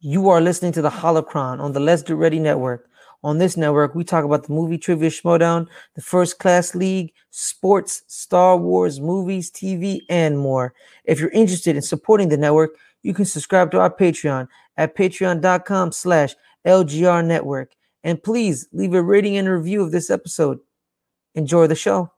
You are listening to the Holocron on the Let's Get Ready Network. On this network, we talk about the movie Trivia Schmoedown, the First Class League, sports, Star Wars, movies, TV, and more. If you're interested in supporting the network, you can subscribe to our Patreon at patreon.com slash LGR Network. And please leave a rating and review of this episode. Enjoy the show.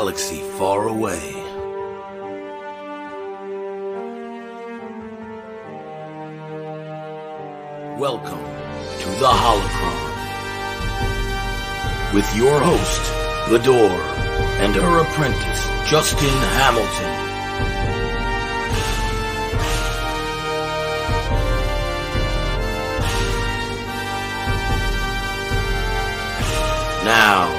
Galaxy far away, welcome to the Holocron. With your host, Vader, and her apprentice, Justin Hamilton. Now,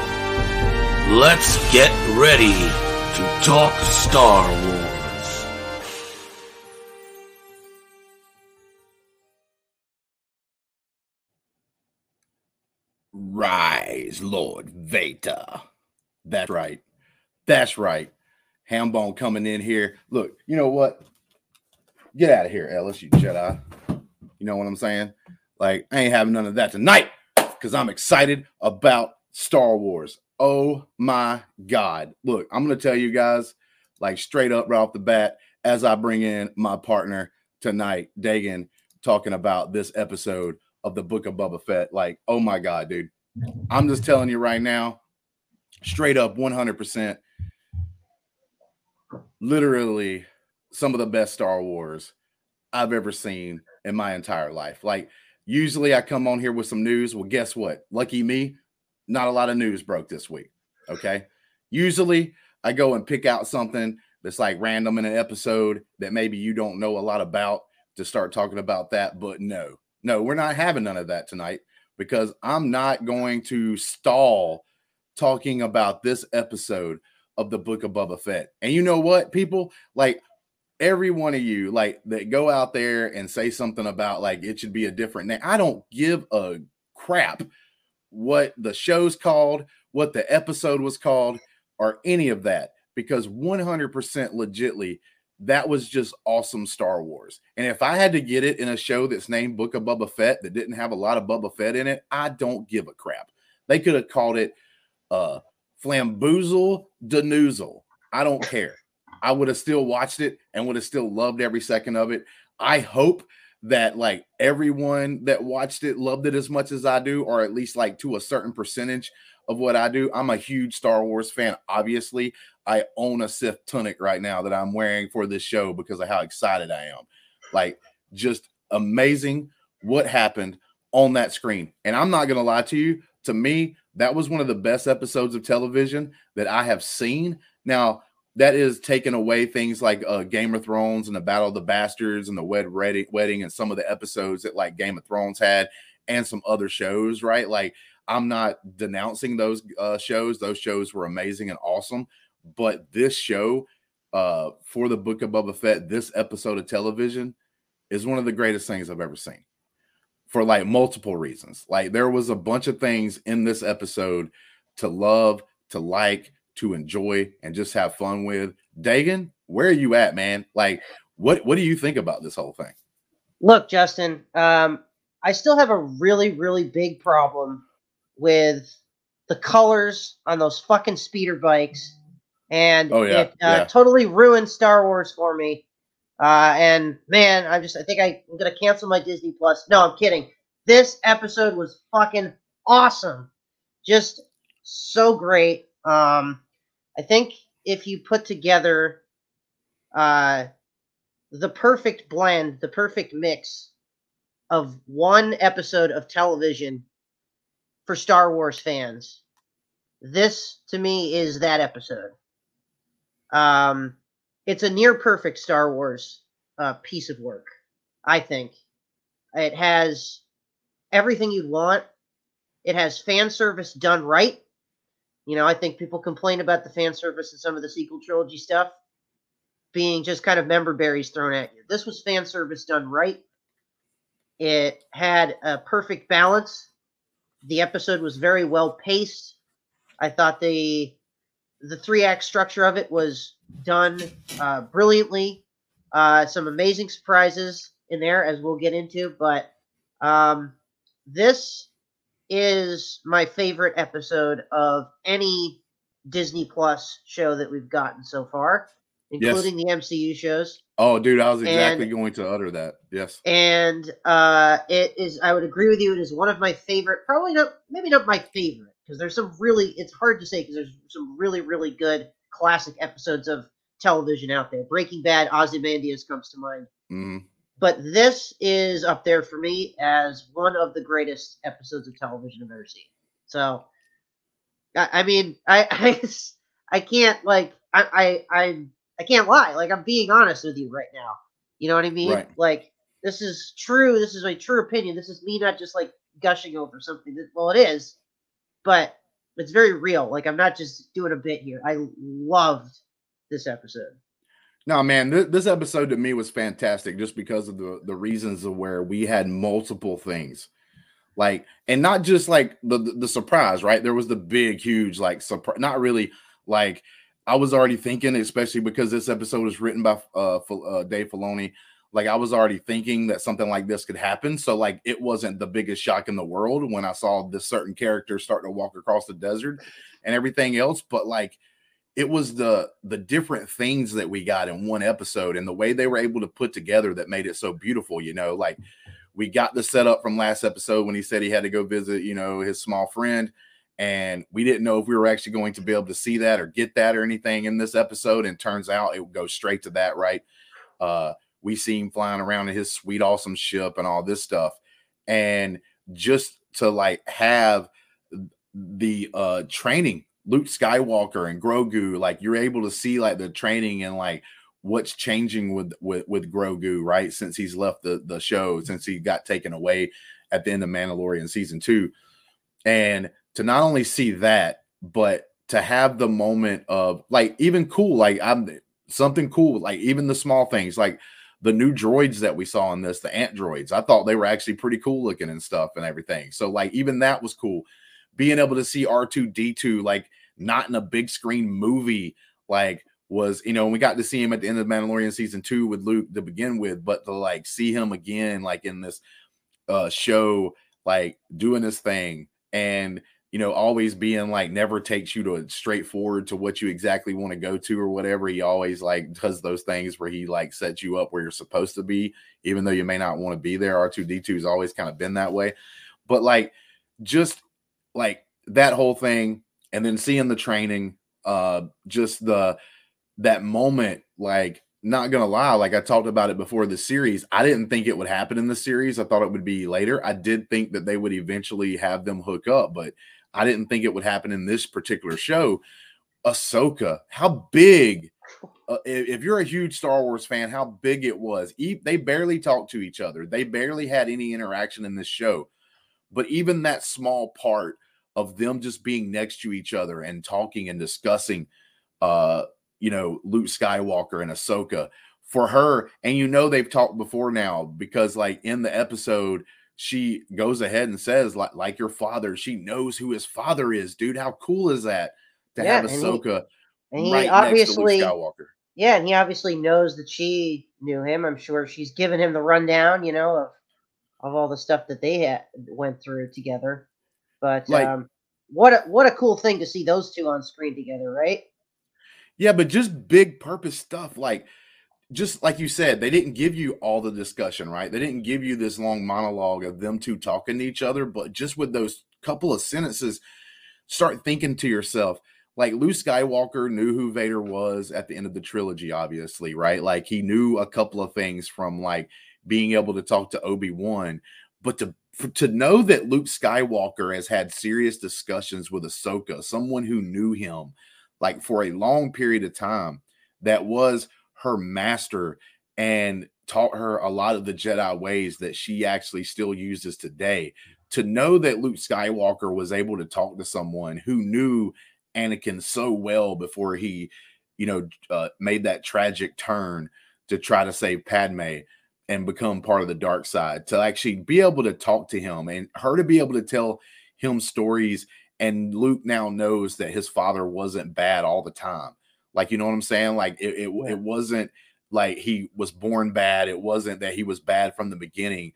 let's get ready to talk Star Wars. Rise, Lord Vader. That's right. That's right. Hambone coming in here. Look, you know what? Get out of here, Ellis, you Jedi. You know what I'm saying? Like, I ain't having none of that tonight because I'm excited about Star Wars. Oh my God. Look, I'm going to tell you guys, like, straight up right off the bat, as I bring in my partner tonight, Dagan, talking about this episode of the Book of Boba Fett. Like, oh my God, dude. I'm just telling you right now, straight up 100%, literally some of the best Star Wars I've ever seen in my entire life. Like, usually I come on here with some news. Well, guess what? Lucky me, not a lot of news broke this week. Okay. Usually I go and pick out something that's like random in an episode that maybe you don't know a lot about to start talking about that. But no, no, we're not having none of that tonight because I'm not going to stall talking about this episode of the Book of Boba Fett. And you know what, people? Like every one of you, like that go out there and say something about like it should be a different name. I don't give a crap what the show's called, what the episode was called, or any of that, because 100% legitly, that was just awesome Star Wars. And if I had to get it in a show that's named Book of Boba Fett that didn't have a lot of Boba Fett in it, I don't give a crap. They could have called it uh Flamboozle Denoozle. I don't care. I would have still watched it and would have still loved every second of it. I hope that like everyone that watched it loved it as much as I do, or at least like to a certain percentage of what I do. I'm a huge Star Wars fan. Obviously, I own a Sith tunic right now that I'm wearing for this show because of how excited I am. Like, just amazing what happened on that screen. And I'm not going to lie to you, to me, that was one of the best episodes of television that I have seen. Now, that is taking away things like uh, Game of Thrones and the Battle of the Bastards and the Wed Wedding and some of the episodes that like Game of Thrones had and some other shows, right? Like I'm not denouncing those uh, shows; those shows were amazing and awesome. But this show, uh, for the Book of Boba Fett, this episode of television is one of the greatest things I've ever seen for like multiple reasons. Like there was a bunch of things in this episode to love, to like, to enjoy and just have fun with. Dagan, where are you at, man? Like, what what do you think about this whole thing? Look, Justin, um, I still have a really, really big problem with the colors on those fucking speeder bikes, and oh, yeah, it uh, yeah. totally ruined Star Wars for me. Uh, and man, I'm just I think I, I'm gonna cancel my Disney Plus. No, I'm kidding. This episode was fucking awesome, just so great. Um, I think if you put together uh, the perfect blend, the perfect mix of one episode of television for Star Wars fans, this to me is that episode. Um, it's a near perfect Star Wars uh, piece of work, I think. It has everything you'd want. It has fan service done right. You know, I think people complain about the fan service and some of the sequel trilogy stuff being just kind of member berries thrown at you. This was fan service done right. It had a perfect balance. The episode was very well paced. I thought the the three act structure of it was done uh, brilliantly. Uh, some amazing surprises in there, as we'll get into. But um, this is my favorite episode of any Disney Plus show that we've gotten so far. including the MCU shows. Oh, dude, I was exactly And- going to utter that. Yes. and uh, it is. I would agree with you. It is one of my favorite. Probably not. Maybe not my favorite because there's some really. It's hard to say because there's some really really good classic episodes of television out there. Breaking Bad, Ozymandias comes to mind. hmm But this is up there for me as one of the greatest episodes of television I've ever seen. So, I, I mean, I, I I can't like I I I I can't lie. Like I'm being honest with you right now. You know what I mean? Right. Like this is true. This is my true opinion. This is me not just like gushing over something. That, well, it is, but it's very real. Like I'm not just doing a bit here. I loved this episode. No, man, th- this episode to me was fantastic just because of the the reasons of where we had multiple things, like, and not just like the the, the surprise, right? There was the big, huge, like, surprise. Not really like I was already thinking, especially because this episode was written by uh, uh Dave Filoni. Like I was already thinking that something like this could happen, so like it wasn't the biggest shock in the world when I saw this certain character starting to walk across the desert and everything else. But like it was the the different things that we got in one episode and the way they were able to put together that made it so beautiful you know like we got the setup from last episode when he said he had to go visit you know his small friend and we didn't know if we were actually going to be able to see that or get that or anything in this episode and turns out it goes straight to that right? Uh we see him flying around in his sweet awesome ship and all this stuff and just to like have the uh training Luke Skywalker and Grogu, like you're able to see like the training and like what's changing with with with Grogu, right? Since he's left the the show, mm-hmm. since he got taken away at the end of Mandalorian season two, and to not only see that, but to have the moment of like even cool, like I'm something cool, like even the small things, like the new droids that we saw in this, the ant droids. I thought they were actually pretty cool looking and stuff and everything. So like even that was cool being able to see R2D2 like not in a big screen movie like was you know we got to see him at the end of Mandalorian season 2 with Luke to begin with but to like see him again like in this uh show like doing this thing and you know always being like never takes you to straightforward to what you exactly want to go to or whatever he always like does those things where he like sets you up where you're supposed to be even though you may not want to be there. R2D2 has always kind of been that way. But like just like that whole thing and then seeing the training uh just the that moment like not gonna lie like i talked about it before the series i didn't think it would happen in the series i thought it would be later i did think that they would eventually have them hook up but i didn't think it would happen in this particular show. Ahsoka how big uh, if, you're a huge star wars fan how big it was e- they barely talked to each other they barely had any interaction in this show but even that small part of them just being next to each other and talking and discussing uh you know Luke Skywalker and Ahsoka for her and you know they've talked before now because like in the episode she goes ahead and says like like your father she knows who his father is dude how cool is that to Yeah, have and he- Ahsoka And he right obviously, next to Luke Skywalker yeah, and he obviously knows that she knew him. I'm sure she's given him the rundown, you know, of of all the stuff that they had went through together. But Like- um, what a, what a cool thing to see those two on screen together, right? Yeah, but just big purpose stuff. Like, just like you said, they didn't give you all the discussion, right? They didn't give you this long monologue of them two talking to each other, but just with those couple of sentences, start thinking to yourself, like Luke Skywalker knew who Vader was at the end of the trilogy, obviously, right? Like he knew a couple of things from like being able to talk to Obi-Wan, but to for, to know that Luke Skywalker has had serious discussions with Ahsoka, someone who knew him like for a long period of time, that was her master and taught her a lot of the Jedi ways that she actually still uses today. To know that Luke Skywalker was able to talk to someone who knew Anakin so well before he, you know, uh, made that tragic turn to try to save Padme and become part of the dark side, to actually be able to talk to him and her to be able to tell him stories. And Luke now knows that his father wasn't bad all the time. Like, you know what I'm saying? Like, it, it, it wasn't like he was born bad. It wasn't that he was bad from the beginning.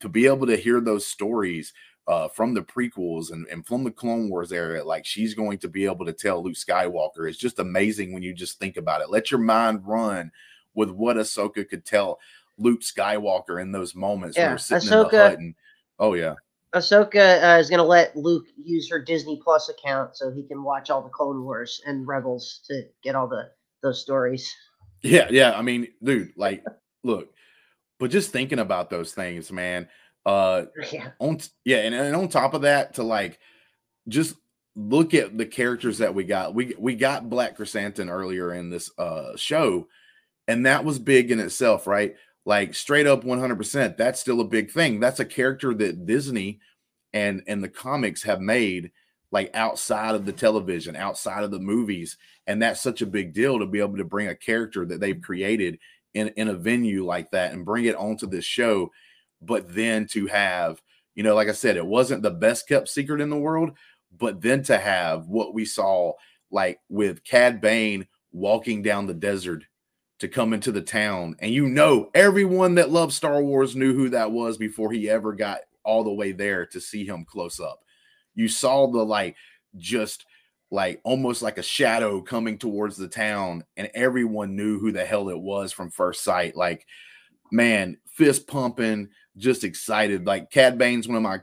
To be able to hear those stories uh, from the prequels and, and from the Clone Wars era, like she's going to be able to tell Luke Skywalker. It's just amazing when you just think about it. Let your mind run with what Ahsoka could tell Luke Skywalker in those moments. Yeah, they're sitting in Ahsoka- and, oh yeah, Ahsoka uh, is going to let Luke use her Disney Plus account so he can watch all the Clone Wars and Rebels to get all the those stories. yeah, yeah. I mean, dude, like, look, but just thinking about those things, man. Uh, Yeah, on t- yeah, and, and on top of that, to like just look at the characters that we got. We we got Black Krrsantan earlier in this uh show, and that was big in itself, right? Like straight up 100%. That's still a big thing. That's a character that Disney and and the comics have made like outside of the television, outside of the movies, and that's such a big deal to be able to bring a character that they've created in in a venue like that and bring it onto this show but then to have you know like i said it wasn't the best kept secret in the world but then to have what we saw like with cad bane walking down the desert to come into the town. And you know everyone that loves star wars knew who that was before he ever got all the way there to see him close up. You saw the like just like almost like a shadow coming towards the town and everyone knew who the hell it was from first sight. Like man fist pumping just excited. Like cad bane's one of my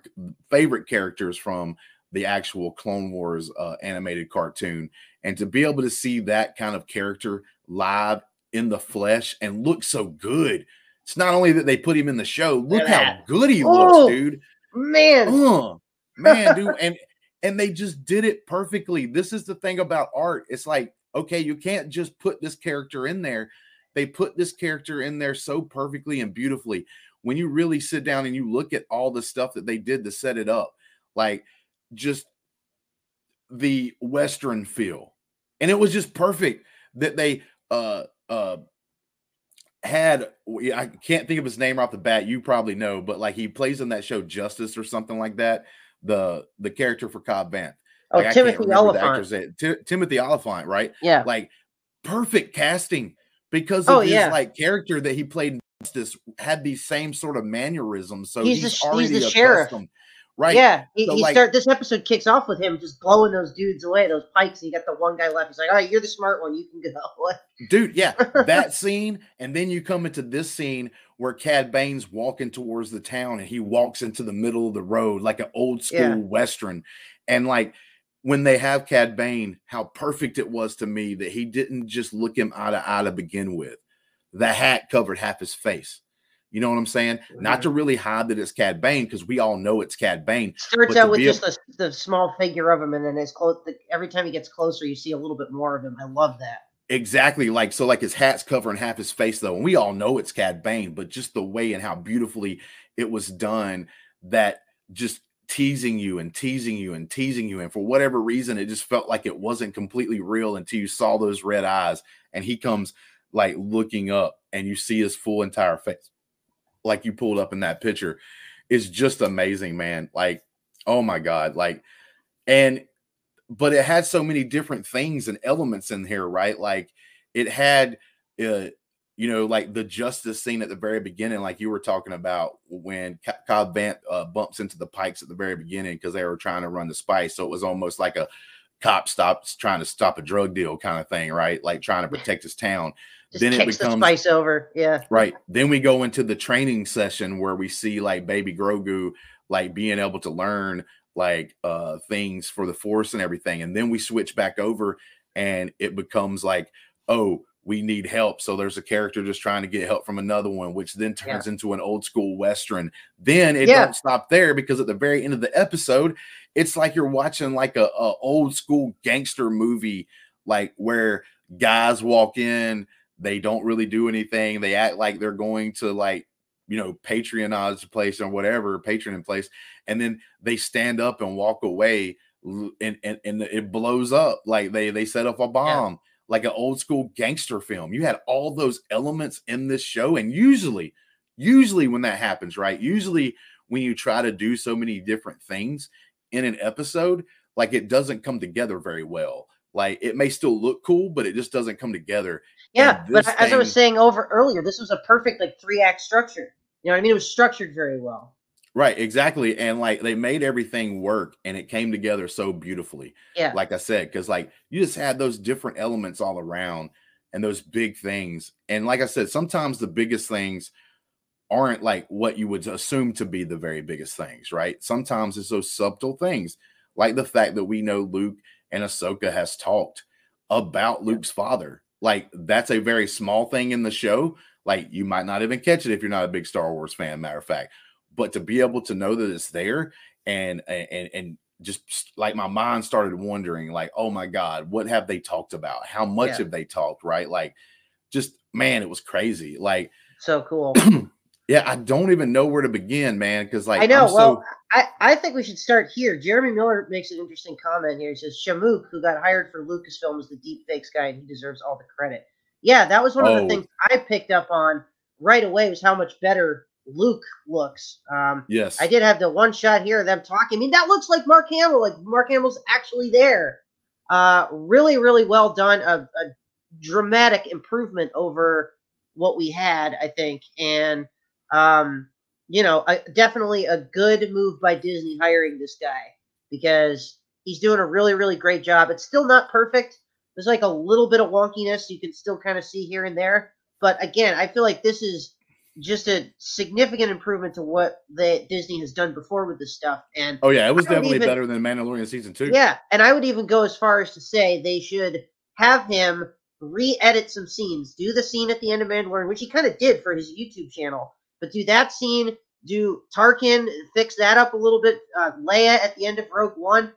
favorite characters from the actual clone wars uh, animated cartoon. And to be able to see that kind of character live in the flesh and look so good it's not only that they put him in the show look how good he looks Oh. dude man. uh, man, dude, and and they just did it perfectly. This is the thing about art. It's like, okay, you can't just put this character in there. They put this character in there so perfectly and beautifully. When you really sit down and you look at all the stuff that they did to set it up, like just the western feel. And it was just perfect that they uh uh had I can't think of his name off the bat. You probably know, but like he plays in that show Justice or something like that. The the character for Cobb Vanth. Oh, I Timothy Olyphant. name. Timothy Olyphant, right? Yeah. Like perfect casting because Oh, of his yeah. like character that he played in Justice had these same sort of mannerisms. So He's he's, the sh- he's already the sheriff. Right? Yeah, he, So, he like- start this episode kicks off with him just blowing those dudes away, those pikes. And you got the one guy left. He's like, "All right, you're the smart one. You can go." dude yeah that scene and then you come into this scene where cad bane's walking towards the town and he walks into the middle of the road like an old school Yeah. western and like when they have cad bane how perfect it was to me that he didn't just look him eye to eye to begin with the hat covered half his face you know what i'm saying not to really hide that it's cad bane because we all know it's cad bane Starts out with just the, the small figure of him, and then as close, the, every time he gets closer, you see a little bit more of him. I love that. Exactly. Like so, like his hat's covering half his face, though, and we all know it's Cad Bane, but just the way and how beautifully it was done, that just teasing you and teasing you and teasing you, and for whatever reason, it just felt like it wasn't completely real until you saw those red eyes, and he comes like looking up, and you see his full entire face, like you pulled up in that picture. It's just amazing, man. Like, oh my god, like, and but it had so many different things and elements in here, right? Like it had, uh, you know, like the justice scene at the very beginning, like you were talking about when Cobb Vanth uh, bumps into the Pikes at the very beginning because they were trying to run the spice. So it was almost like a cop stops trying to stop a drug deal kind of thing, right? Like trying to protect his town. Just Then it becomes- the spice over. Yeah. Right. Then we go into the training session where we see like baby Grogu like being able to learn like uh things for the force and everything. And then we switch back over and it becomes like, oh, we need help. So there's a character just trying to get help from another one, which then turns into an old school western. Then it Yeah. don't stop there because at the very end of the episode, it's like you're watching like a, a old school gangster movie, like where guys walk in, they don't really do anything. They act like they're going to like, you know, patronize the place or whatever, patron in place, and then they stand up and walk away and, and, and it blows up like they they set up a bomb like an old school gangster film. You had all those elements in this show, and usually, usually when that happens, right? Usually when you try to do so many different things in an episode, like it doesn't come together very well. Like it may still look cool, but it just doesn't come together. Yeah, but this as I was saying over earlier, this was a perfect like three act structure. You know what I mean? It was structured very well. Right, exactly. And like they made everything work and it came together so beautifully. Yeah. Like I said, because like you just had those different elements all around and those big things. And like I said, sometimes the biggest things aren't like what you would assume to be the very biggest things, right? Sometimes it's those subtle things, like the fact that we know Luke and Ahsoka has talked about Luke's father. Like that's a very small thing in the show. Like you might not even catch it if you're not a big Star Wars fan, matter of fact but to be able to know that it's there and and and just like my mind started wondering like oh my god what have they talked about how much Yeah. have they talked right like just man it was crazy like So cool. yeah i don't even know where to begin man because like I know. So- well, I, I think we should start here. Jeremy Miller makes an interesting comment here. He says Shamook, who got hired for Lucasfilm, is the deep fakes guy, and he deserves all the credit. Yeah, that was one of Oh. the things I picked up on right away was how much better Luke looks. Um, yes I did have the one shot here of them talking. I mean, that looks like Mark Hamill. Like Mark Hamill's actually there. Uh, really, really well done. A, a dramatic improvement over what we had, I think, and um, you know, definitely a good move by Disney hiring this guy because he's doing a really, really great job. It's still not perfect. There's like a little bit of wonkiness you can still kind of see here and there, but again, I feel like this is just a significant improvement to what the Disney has done before with this stuff. And oh yeah it was definitely even- better than mandalorian season two yeah, and I would even go as far as to say they should have him re-edit some scenes. Do the scene at the end of Mandalorian, which he kind of did for his YouTube channel, but do that scene. Do Tarkin fix that up a little bit? Uh, Leia at the end of Rogue One.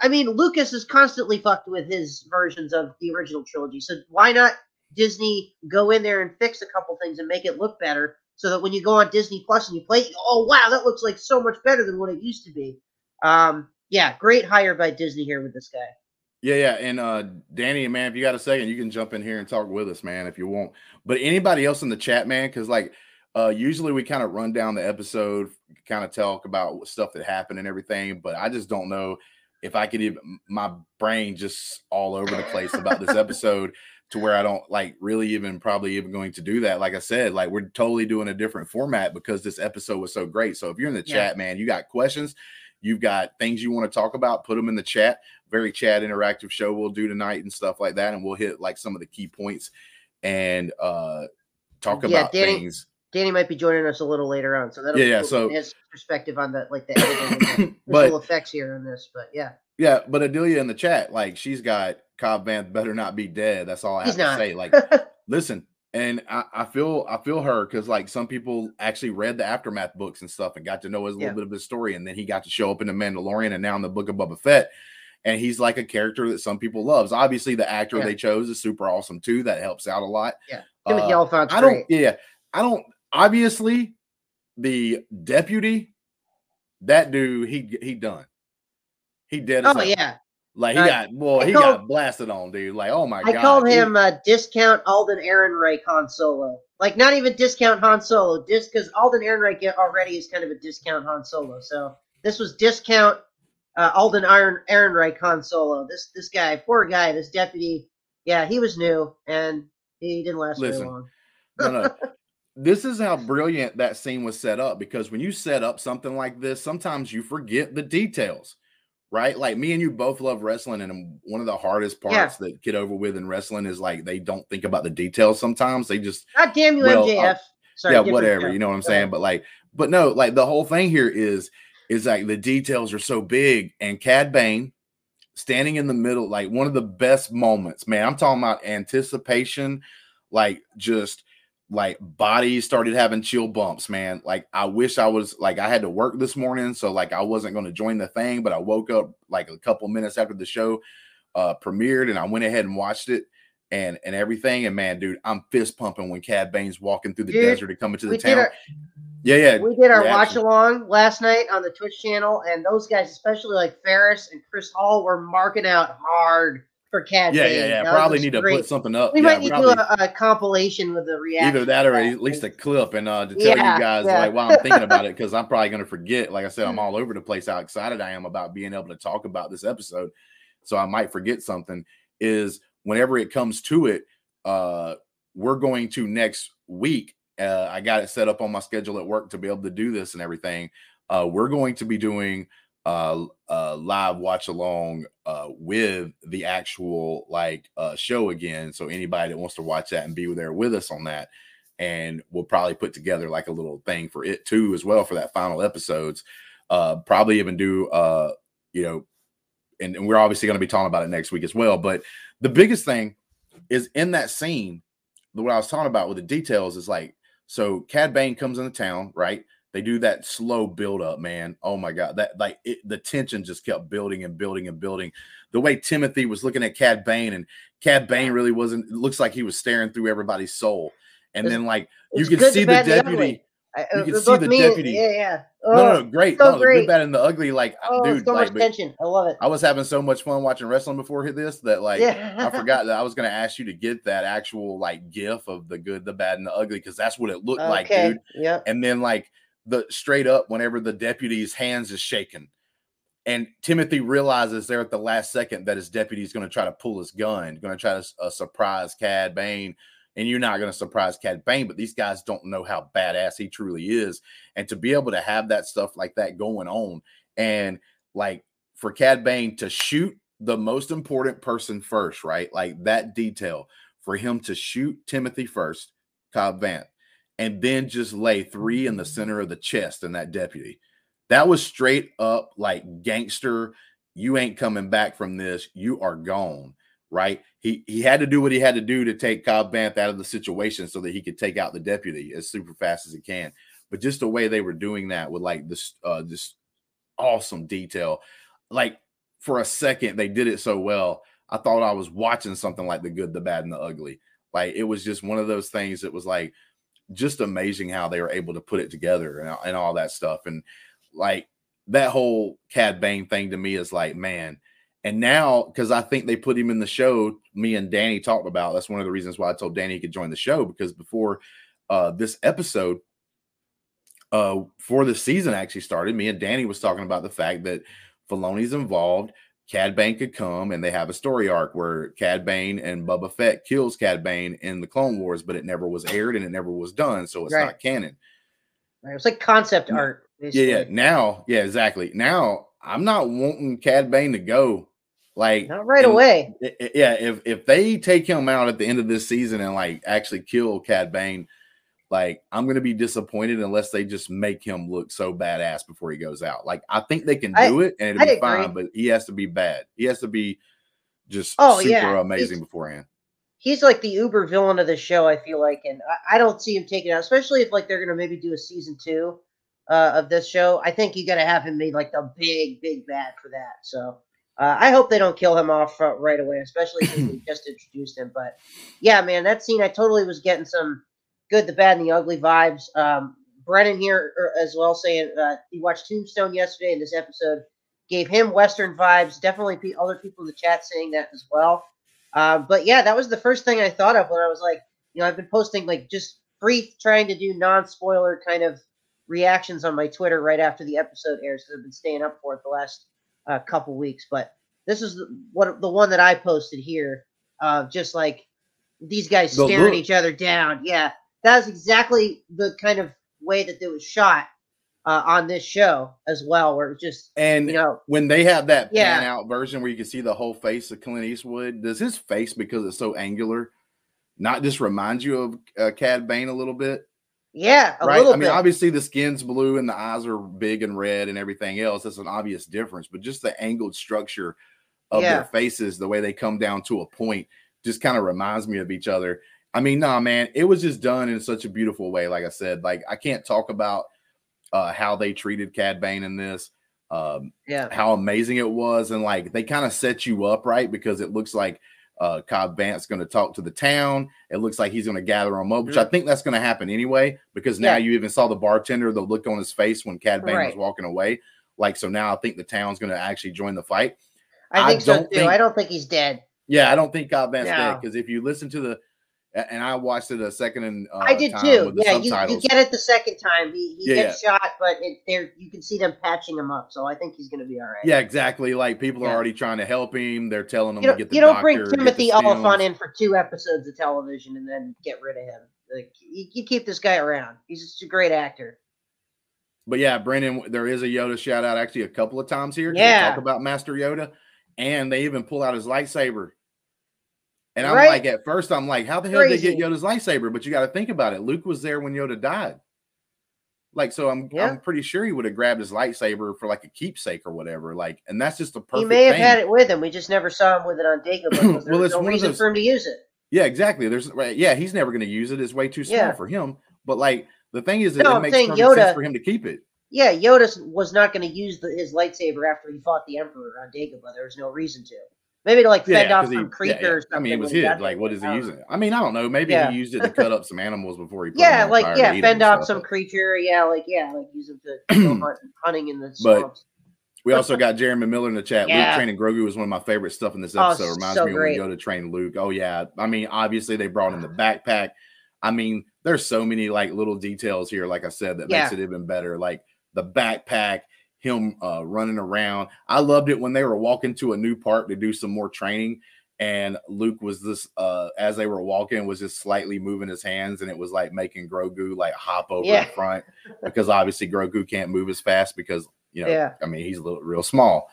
I mean, Lucas is constantly fucked with his versions of the original trilogy, so why not Disney go in there and fix a couple things and make it look better, so that when you go on Disney Plus and you play, oh wow, that looks like so much better than what it used to be. Um, yeah, great hire by Disney here with this guy. Yeah, yeah. And uh Danny, man, if you got a second, you can jump in here and talk with us, man, if you want. But anybody else in the chat, man, because like uh usually we kind of run down the episode, kind of talk about stuff that happened and everything, but I just don't know if I could even my brain just all over the place about this episode to where I don't like really even probably even going to do that. Like I said, like we're totally doing a different format because this episode was so great. So if you're in the Yeah. chat, man, you got questions, you've got things you want to talk about, put them in the chat very chat interactive show we'll do tonight and stuff like that and we'll hit like some of the key points and uh talk Yeah, about things Danny might be joining us a little later on, so that'll Yeah, be yeah, so- his perspective on the like the editing but effects here in this. But yeah, yeah but adelia in the chat like she's got cobb vanth better not be dead that's all i have He's to not. say like listen and I, I feel I feel her because like some people actually read the aftermath books and stuff and got to know his little bit of his story, and then he got to show up in the Mandalorian and now in the Book of Boba Fett, and he's like a character that some people loves. Obviously, the actor Yeah. they chose is super awesome too. That helps out a lot. yeah, Timothy Uh, I don't. great. Yeah, I don't. Obviously, the deputy, that dude, he he done. He dead. Oh yeah, like he I- got boy, I he called- got blasted on, dude. Like oh my I god, I called him uh, discount Alden Ehrenreich Han Solo. Like not even discount Han Solo, just because Alden Ehrenreich already is kind of a discount Han Solo. So this was discount uh, Alden Iron Ehrenreich Han Solo. This this guy, poor guy, this deputy. Yeah, he was new and he didn't last Listen, very long. no, no. This is how brilliant that scene was set up because when you set up something like this, sometimes you forget the details, right? Like me and you both love wrestling, and one of the hardest Yeah. parts that get over with in wrestling is like they don't think about the details sometimes. They just God damn you, Well, uh, MJF. Sorry, yeah, whatever. You know what I'm saying? But like, but no, like the whole thing here is is like the details are so big, and Cad Bane standing in the middle, like one of the best moments, man. I'm talking about anticipation, like just like bodies started having chill bumps, man. Like I wish I was like I had to work this morning, so like I wasn't going to join the thing, but I woke up like a couple minutes after the show uh premiered and I went ahead and watched it and and everything. And man, dude, I'm fist pumping when Cad Bane's walking through the Dude, desert and coming to the town. our yeah, yeah. we did our watch along last night on the Twitch channel, and those guys, especially like Ferris and Chris Hall, were marking out hard for Cad. Yeah, yeah, yeah. That Probably need to put something up. We yeah, might need to do a, a compilation with the reaction. Either that or to at least a clip and uh to tell Yeah, you guys yeah. like while I'm thinking about it because I'm probably gonna forget. Like I said, I'm all over the place how excited I am about being able to talk about this episode. So I might forget something. Is whenever it comes to it, uh we're going to next week. Uh I got it set up on my schedule at work to be able to do this and everything. uh, we're going to be doing uh, uh live watch along uh with the actual like uh show again so anybody that wants to watch that and be there with us on that and we'll probably put together like a little thing for it too as well for that final episodes uh probably even do uh you know and, and we're obviously going to be talking about it next week as well but the biggest thing is in that scene what i was talking about with the details is like so cad bane comes into town right they do that slow build up, man. Oh my god, that like it, the tension just kept building and building and building. The way Timothy was looking at Cad Bane, and Cad Bane really wasn't. looks like he was staring through everybody's soul. And it's, then like you can see the deputy. You uh, can see the deputy. Yeah, yeah. Oh, no, no, oh, great. So no, great. the good, bad, and the ugly. Like, oh, dude, so like, much tension. I love it. I was having so much fun watching wrestling before this that, like, yeah. I forgot that I was going to ask you to get that actual like GIF of the good, the bad, and the ugly because that's what it looked okay. like, dude. Yeah. And then like the straight up whenever the deputy's hands is shaking. And Timothy realizes there at the last second that his deputy is going to try to pull his gun, going to try to uh, surprise Cad Bane. And you're not going to surprise Cad Bane, but these guys don't know how badass he truly is. And to be able to have that stuff like that going on, and like for Cad Bane to shoot the most important person first, right? Like that detail for him to shoot Timothy first, Cobb Vanth, and then just lay three in the center of the chest in that deputy. That was straight up like gangster. You ain't coming back from this. You are gone. Right. He he had to do what he had to do to take Cobb Vanth out of the situation so that he could take out the deputy as super fast as he can. But just the way they were doing that with like this uh this awesome detail. Like for a second, they did it so well. I thought I was watching something like the good, the bad, and the ugly. Like it was just one of those things that was like, just amazing how they were able to put it together and, and all that stuff. And like that whole Cad Bane thing to me is like, man. And now, because I think they put him in the show, me and Danny talked about. That's one of the reasons why I told Danny he could join the show because before uh, this episode, uh, for the season actually started, me and Danny was talking about the fact that Filoni's involved. Cad Bane could come and they have a story arc where Cad Bane and Boba Fett kills Cad Bane in the Clone Wars, but it never was aired and it never was done, so it's right. not canon. Right. It's like concept art. Basically. Yeah, yeah. Now, yeah, exactly. Now I'm not wanting Cad Bane to go. Like not right away. yeah, if if they take him out at the end of this season and like actually kill Cad Bane, like I'm gonna be disappointed unless they just make him look so badass before he goes out. Like I think they can do I, it and it'll I be agree. fine, but he has to be bad. He has to be just oh, super yeah. amazing he's, beforehand. He's like the uber villain of the show, I feel like, and I, I don't see him taken out, especially if like they're gonna maybe do a season two uh, of this show. I think you gotta have him be like the big, big bad for that. So uh, I hope they don't kill him off right away, especially since we just introduced him. But yeah, man, that scene I totally was getting some good, the bad, and the ugly vibes. Um, Brennan here er, as well saying uh, he watched Tombstone yesterday, and this episode gave him Western vibes. Definitely, other people in the chat saying that as well. Uh, but yeah, that was the first thing I thought of when I was like, you know, I've been posting like just brief, trying to do non-spoiler kind of reactions on my Twitter right after the episode airs because I've been staying up for it the last uh, couple weeks. But this is the, what the one that I posted here, uh, just like these guys staring each other down. Yeah, that is exactly the kind of way that it was shot uh, on this show as well, where it just and you know when they have that yeah. pan out version where you can see the whole face of Clint Eastwood, does his face because it's so angular not just remind you of uh, Cad Bane a little bit? Yeah, right. I mean, bit. obviously the skin's blue and the eyes are big and red and everything else. That's an obvious difference, but just the angled structure of yeah. their faces, the way they come down to a point, just kind of reminds me of each other. I mean, nah, man, it was just done in such a beautiful way. Like I said, like I can't talk about uh, how they treated Cad Bane in this. Um, yeah, how amazing it was, and like they kind of set you up right because it looks like uh, Cobb Vanth's going to talk to the town. It looks like he's going to gather them up, which mm-hmm. I think that's going to happen anyway because now yeah. you even saw the bartender, the look on his face when Cad Bane right. was walking away. Like, so now I think the town's going to actually join the fight. I think I so too. Think, I don't think he's dead. Yeah, I don't think Cobb Vanth's no. dead because if you listen to the and I watched it a second and uh, I did too. Yeah, you, you, get it the second time. He, he yeah, gets yeah. shot, but it, there you can see them patching him up. So I think he's going to be all right. Yeah, exactly. Like people yeah. are already trying to help him. They're telling him you to get the You don't bring Timothy Olyphant in for two episodes of television and then get rid of him. Like you, you keep this guy around. He's just a great actor. But yeah, Brendan, there is a Yoda shout out actually a couple of times here. Yeah. talk about Master Yoda, and they even pull out his lightsaber. And I'm Right. like, at first, I'm like, how the hell did they get Yoda's lightsaber? But you got to think about it. Luke was there when Yoda died. Like, so I'm Yeah. I'm pretty sure he would have grabbed his lightsaber for like a keepsake or whatever. Like, and that's just the perfect. he may have thing. had it with him. We just never saw him with it on Dagobah Well, was it's no reason those- for him to use it. Yeah, exactly. There's right. Yeah, he's never going to use it. It's way too small Yeah. for him. But like the thing is, that No, it I'm makes perfect sense Yoda- for him to keep it. Yeah, Yoda was not going to use the, his lightsaber after he fought the Emperor on Dagobah. There was no reason to. Maybe to like fend off 'cause he- some creature yeah, yeah. or something. I mean, it was when his. Like, what is he using? it? I mean, I don't know. Maybe Yeah. he used it to cut up some animals before he. Put Yeah, on like yeah, fend off some creature. Yeah, like yeah, like use him to hunting in the But- swamps. We also got Jeremy Miller in the chat. Yeah. Luke training Grogu was one of my favorite stuff in this Oh, episode. Reminds so me great. we go to train Luke. Oh yeah, I mean, obviously they brought in the backpack. I mean, there's so many like little details here, like I said, that makes it even better. Like the backpack, him uh, running around. I loved it when they were walking to a new park to do some more training. And Luke was this uh as they were walking was just slightly moving his hands, and it was like making Grogu like hop over Yeah. in front because obviously Grogu can't move as fast because you know Yeah. I mean he's a little real small.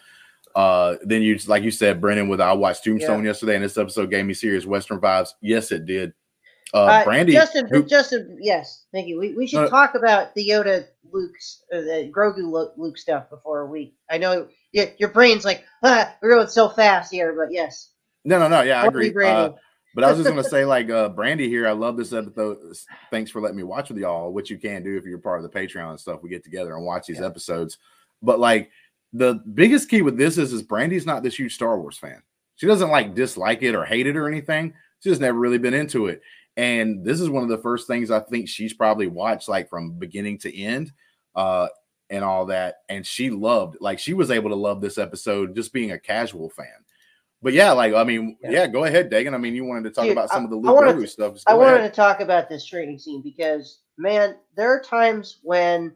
Uh then you like you said, Brennan, with I watched Tombstone yesterday, and this episode gave me serious Western vibes. Yes, it did. Uh, Uh, Brandy, Justin, who- Justin, yes, thank you. We, we should No. talk about the Yoda Luke's uh, the Grogu Luke, Luke stuff before we. I know your, your brain's like ah, we're going so fast here, but yes, no, no, no, yeah, I agree. Uh, but I was just gonna say, like, uh, Brandy here, I love this episode. Thanks for letting me watch with y'all, which you can do if you're part of the Patreon and stuff. We get together and watch these Yeah. episodes. But like the biggest key with this is is Brandy's not this huge Star Wars fan. She doesn't like dislike it or hate it or anything. She's just never really been into it. And this is one of the first things I think she's probably watched like from beginning to end. Uh and all that. And she loved, like, she was able to love this episode just being a casual fan. But yeah, like, I mean, yeah, Yeah. go ahead, Dagan. I mean, you wanted to talk Dude, about some of the Luke Grogu stuff. I wanted ahead. to talk about this training scene because man, there are times when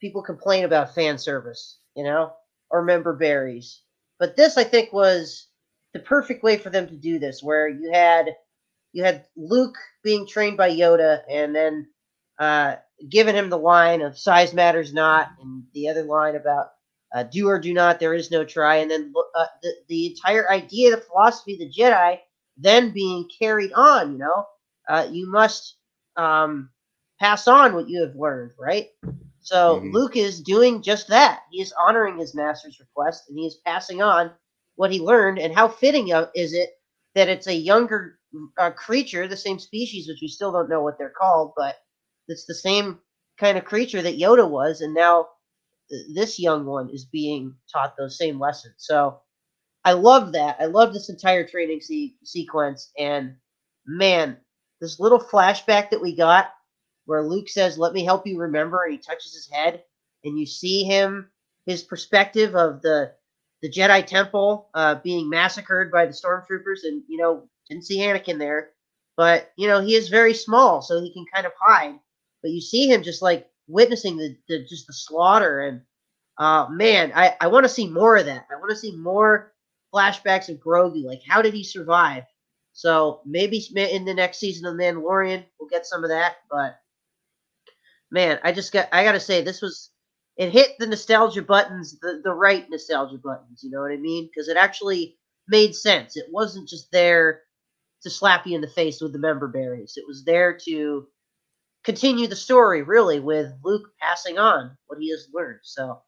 people complain about fan service, you know, or member berries. But this, I think, was the perfect way for them to do this, where you had you had Luke being trained by Yoda, and then uh, giving him the line of "size matters not," and the other line about uh, "do or do not, there is no try," and then uh, the the entire idea, the philosophy of the Jedi, then being carried on. You know, uh, you must um, pass on what you have learned, right? So Mhm. Luke is doing just that. He is honoring his master's request, and he is passing on what he learned. And how fitting of- is it that it's a younger uh, creature, the same species, which we still don't know what they're called, but it's the same kind of creature that Yoda was, and now this young one is being taught those same lessons. So I love that. I love this entire training se- sequence, and man, this little flashback that we got where Luke says, "Let me help you remember," and he touches his head, and you see him his perspective of the the Jedi Temple uh, being massacred by the stormtroopers, and you know didn't see Anakin there, but you know he is very small, so he can kind of hide. But you see him just like witnessing the, the just the slaughter, and uh, man, I I want to see more of that. I want to see more flashbacks of Grogu. Like how did he survive? So maybe in the next season of the Mandalorian we'll get some of that, but man, I just got I gotta say this was it hit the nostalgia buttons, the, the right nostalgia buttons, you know what I mean? Because it actually made sense. It wasn't just there to slap you in the face with the member berries. It was there to continue the story, really, with Luke passing on what he has learned. So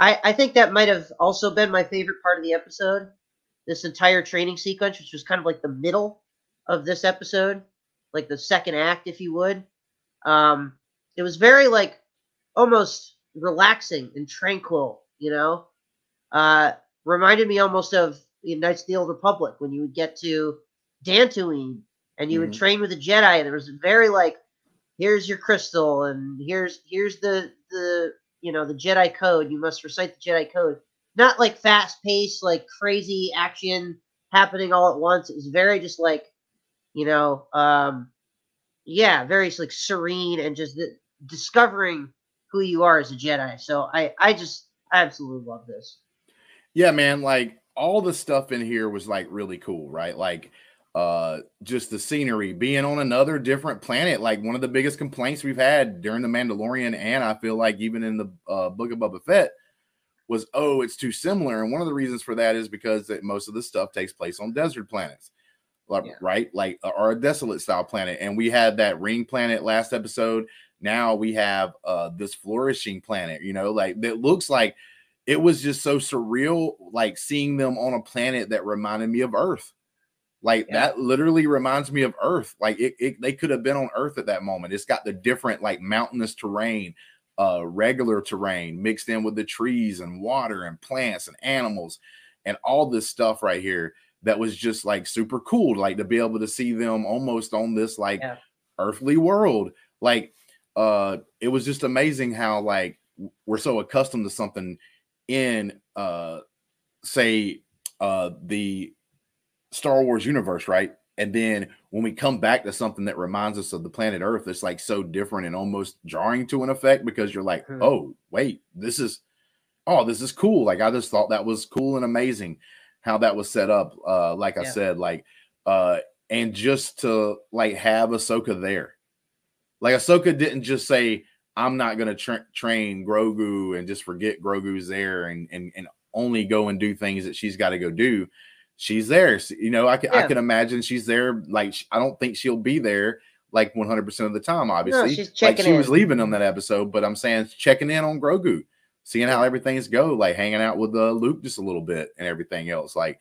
I I think that might have also been my favorite part of the episode. This entire training sequence, which was kind of like the middle of this episode, like the second act, if you would. Um, it was very like almost relaxing and tranquil, you know. Uh, reminded me almost of the Knights of the Old Republic when you would get to Dantooine and you would Mhm. train with a Jedi, there was very like, here's your crystal, and here's here's the the you know the Jedi code. You must recite the Jedi code. Not like fast paced, like crazy action happening all at once. It was very just like, you know, um, yeah, very like serene and just the, discovering who you are as a Jedi. So I, I just I absolutely love this. Yeah, man. Like all the stuff in here was like really cool, right? Like uh just the scenery being on another different planet like one of the biggest complaints we've had during the mandalorian and i feel like even in the uh, book of Boba fett was oh it's too similar. And one of the reasons for that is because that most of the stuff takes place on desert planets like, Yeah. right? Like uh, or a desolate style planet. And we had that ring planet last episode. Now we have uh this flourishing planet you know like that looks like it was just so surreal like seeing them on a planet that reminded me of earth like Yeah. that literally reminds me of earth like it, it they could have been on earth at that moment it's got the different like mountainous terrain uh regular terrain mixed in with the trees and water and plants and animals and all this stuff right here that was just like super cool like to be able to see them almost on this like Yeah. earthly world like uh it was just amazing how like we're so accustomed to something in uh say uh the Star Wars universe, right? And then when we come back to something that reminds us of the planet Earth, it's like so different and almost jarring to an effect because you're like, Hmm. oh, wait, this is oh, this is cool. Like I just thought that was cool and amazing how that was set up. Uh, like I said, like uh, and just to like have Ahsoka there. Like Ahsoka didn't just say, I'm not gonna tra- train Grogu and just forget Grogu's there and and and only go and do things that she's got to go do. She's there. You know, I can I can imagine she's there. Like I don't think she'll be there like 100 percent of the time. Obviously, she's like checking she was leaving on that episode, but I'm saying checking in on Grogu, seeing how everything's go, like hanging out with uh, Luke just a little bit and everything else. Like,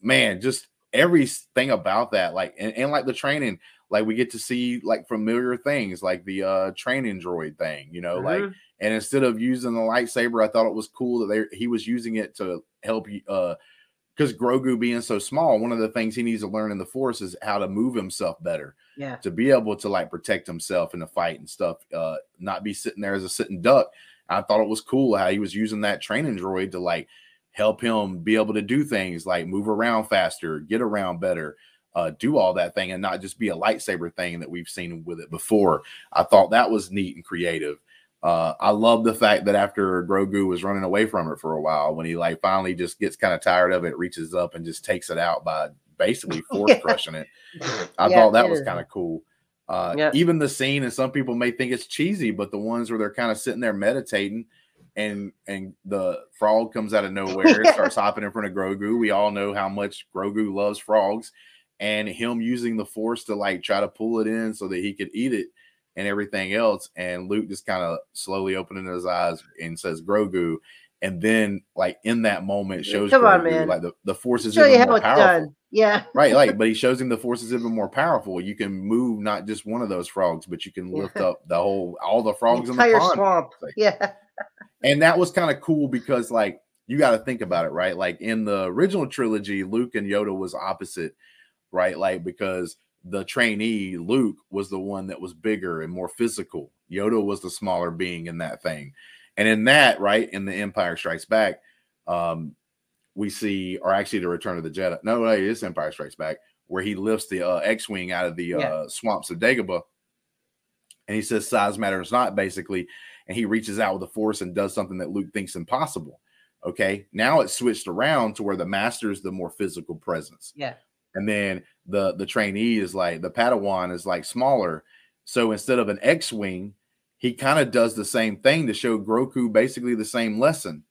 man, just everything about that, like and, and like the training, like we get to see like familiar things, like the uh training droid thing, you know, like Mhm. and instead of using the lightsaber, I thought it was cool that they he was using it to help you uh because Grogu being so small, one of the things he needs to learn in the force is how to move himself better yeah. to be able to like protect himself in the fight and stuff, uh, not be sitting there as a sitting duck. I thought it was cool how he was using that training droid to like help him be able to do things like move around faster, get around better, uh, do all that thing, and not just be a lightsaber thing that we've seen with it before. I thought that was neat and creative. Uh, I love the fact that after Grogu was running away from it for a while, when he like finally just gets kind of tired of it, reaches up and just takes it out by basically force Yeah. crushing it. I Yeah, thought that was kind of cool. Uh, Yeah. Even the scene, and some people may think it's cheesy, but the ones where they're kind of sitting there meditating, and and the frog comes out of nowhere, and starts hopping in front of Grogu. We all know how much Grogu loves frogs, and him using the Force to like try to pull it in so that he could eat it and everything else. And Luke just kind of slowly opening his eyes and says Grogu. And then, like in that moment, shows Come on, Grogu, man. like the, the force is Show even more powerful done. Yeah. right like but he shows him the force is even more powerful you can move not just one of those frogs but you can lift Yeah. up the whole all the frogs in the pond swamp. Like- Yeah. and that was kind of cool because like you got to think about it right like in the original trilogy luke and yoda was opposite right like because the trainee luke was the one that was bigger and more physical yoda was the smaller being in that thing and in that right in the empire strikes back um we see or actually the return of the jedi no wait, it's empire strikes back where he lifts the uh, x-wing out of the Yeah. uh, swamps of dagobah and he says size matters not basically and he reaches out with the force and does something that Luke thinks impossible. Okay, now it's switched around to where the master is the more physical presence, Yeah. and then the the trainee is like the Padawan is like smaller. So instead of an X-wing, he kind of does the same thing to show Grogu basically the same lesson.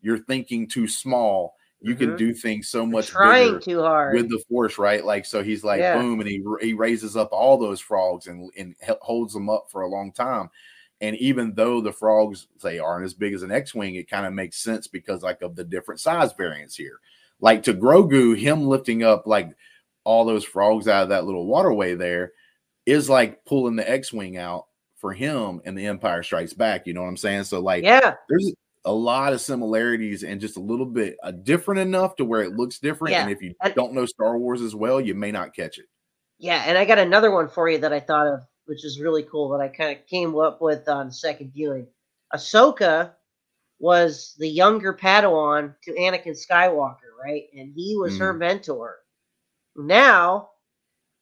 You're thinking too small. You can Mhm. do things so much Trying too hard. with the force, right? Like so, he's like Yeah. boom, and he he raises up all those frogs and and holds them up for a long time. And even though the frogs say aren't as big as an X-wing, it kind of makes sense because like of the different size variants here. Like to Grogu, him lifting up like all those frogs out of that little waterway there is like pulling the X-wing out for him and the Empire Strikes Back. You know what I'm saying? So like yeah. there's a lot of similarities and just a little bit uh, different enough to where it looks different. Yeah, And if you and- don't know Star Wars as well, you may not catch it. Yeah, and I got another one for you that I thought of, which is really cool that I kind of came up with on second viewing. Ahsoka was the younger Padawan to Anakin Skywalker, right? And he was her mentor. Now,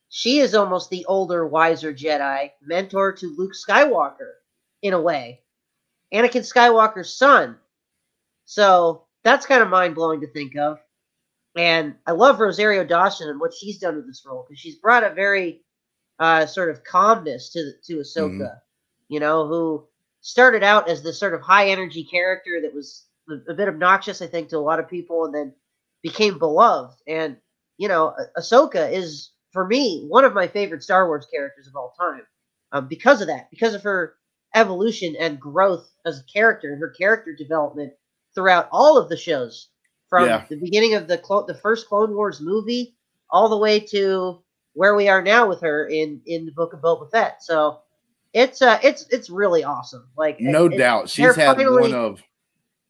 she is almost the older, wiser Jedi, mentor to Luke Skywalker, in a way. Anakin Skywalker's son. So that's kind of mind blowing to think of. And I love Rosario Dawson and what she's done with this role because she's brought a very uh, sort of calmness to to Ahsoka, Mhm. you know, who started out as this sort of high energy character that was a bit obnoxious, I think, to a lot of people, and then became beloved. And you know, Ah- Ahsoka is for me one of my favorite Star Wars characters of all time um, because of that, because of her evolution and growth as a character and her character development throughout all of the shows from Yeah. the beginning of the clo- the first Clone Wars movie all the way to where we are now with her in in the Book of Boba Fett. So it's uh it's it's really awesome. Like No it- doubt. She's had finally- one of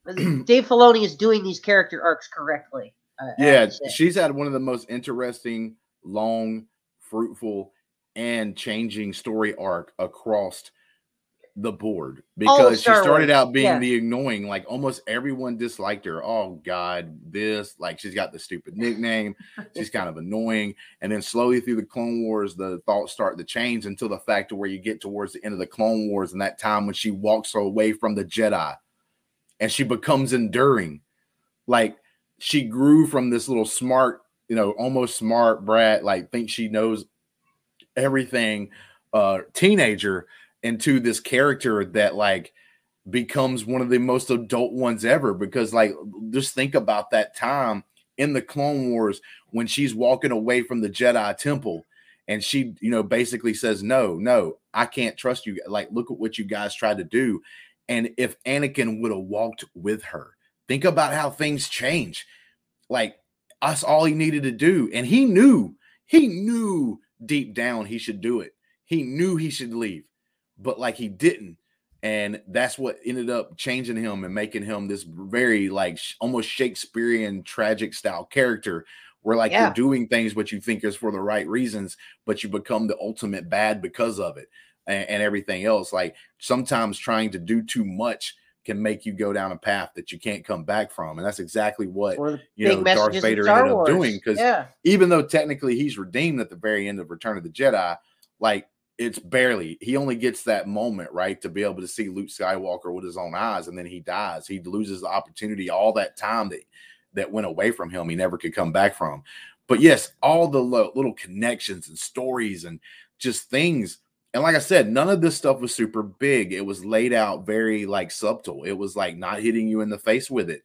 Dave Filoni is doing these character arcs correctly. Yeah, have to say. she's had one of the most interesting, long, fruitful, and changing story arc across the board of because she started out being yeah. the annoying, like almost everyone disliked her. Oh God, this like she's got the stupid nickname, she's kind of annoying, and then slowly through the Clone Wars, the thoughts start to change until the fact to where you get towards the end of the Clone Wars and that time when she walks away from the Jedi and she becomes enduring, like she grew from this little smart, you know, almost smart brat, like thinks she knows everything, uh, teenager into this character that like becomes one of the most adult ones ever. Because like, just think about that time in the Clone Wars when she's walking away from the Jedi Temple. And she, you know, basically says, No, no, I can't trust you. Like, look at what you guys tried to do. And if Anakin would have walked with her, think about how things change. Like us, all he needed to do, and he knew, he knew deep down he should do it. He knew he should leave, but like he didn't. And that's what ended up changing him and making him this very like almost Shakespearean tragic style character where like Yeah. you're doing things what you think is for the right reasons, but you become the ultimate bad because of it and, and everything else. Like sometimes trying to do too much can make you go down a path that you can't come back from. And that's exactly what One of the you know, Darth Vader ended up Wars. doing, 'cause yeah, even though technically he's redeemed at the very end of Return of the Jedi, like it's barely he only gets that moment right to be able to see Luke Skywalker with his own eyes, and then he dies. He loses the opportunity all that time that that went away from him. He never could come back from. But yes, all the lo- little connections and stories and just things. And like I said, none of this stuff was super big. It was laid out very like subtle. It was like not hitting you in the face with it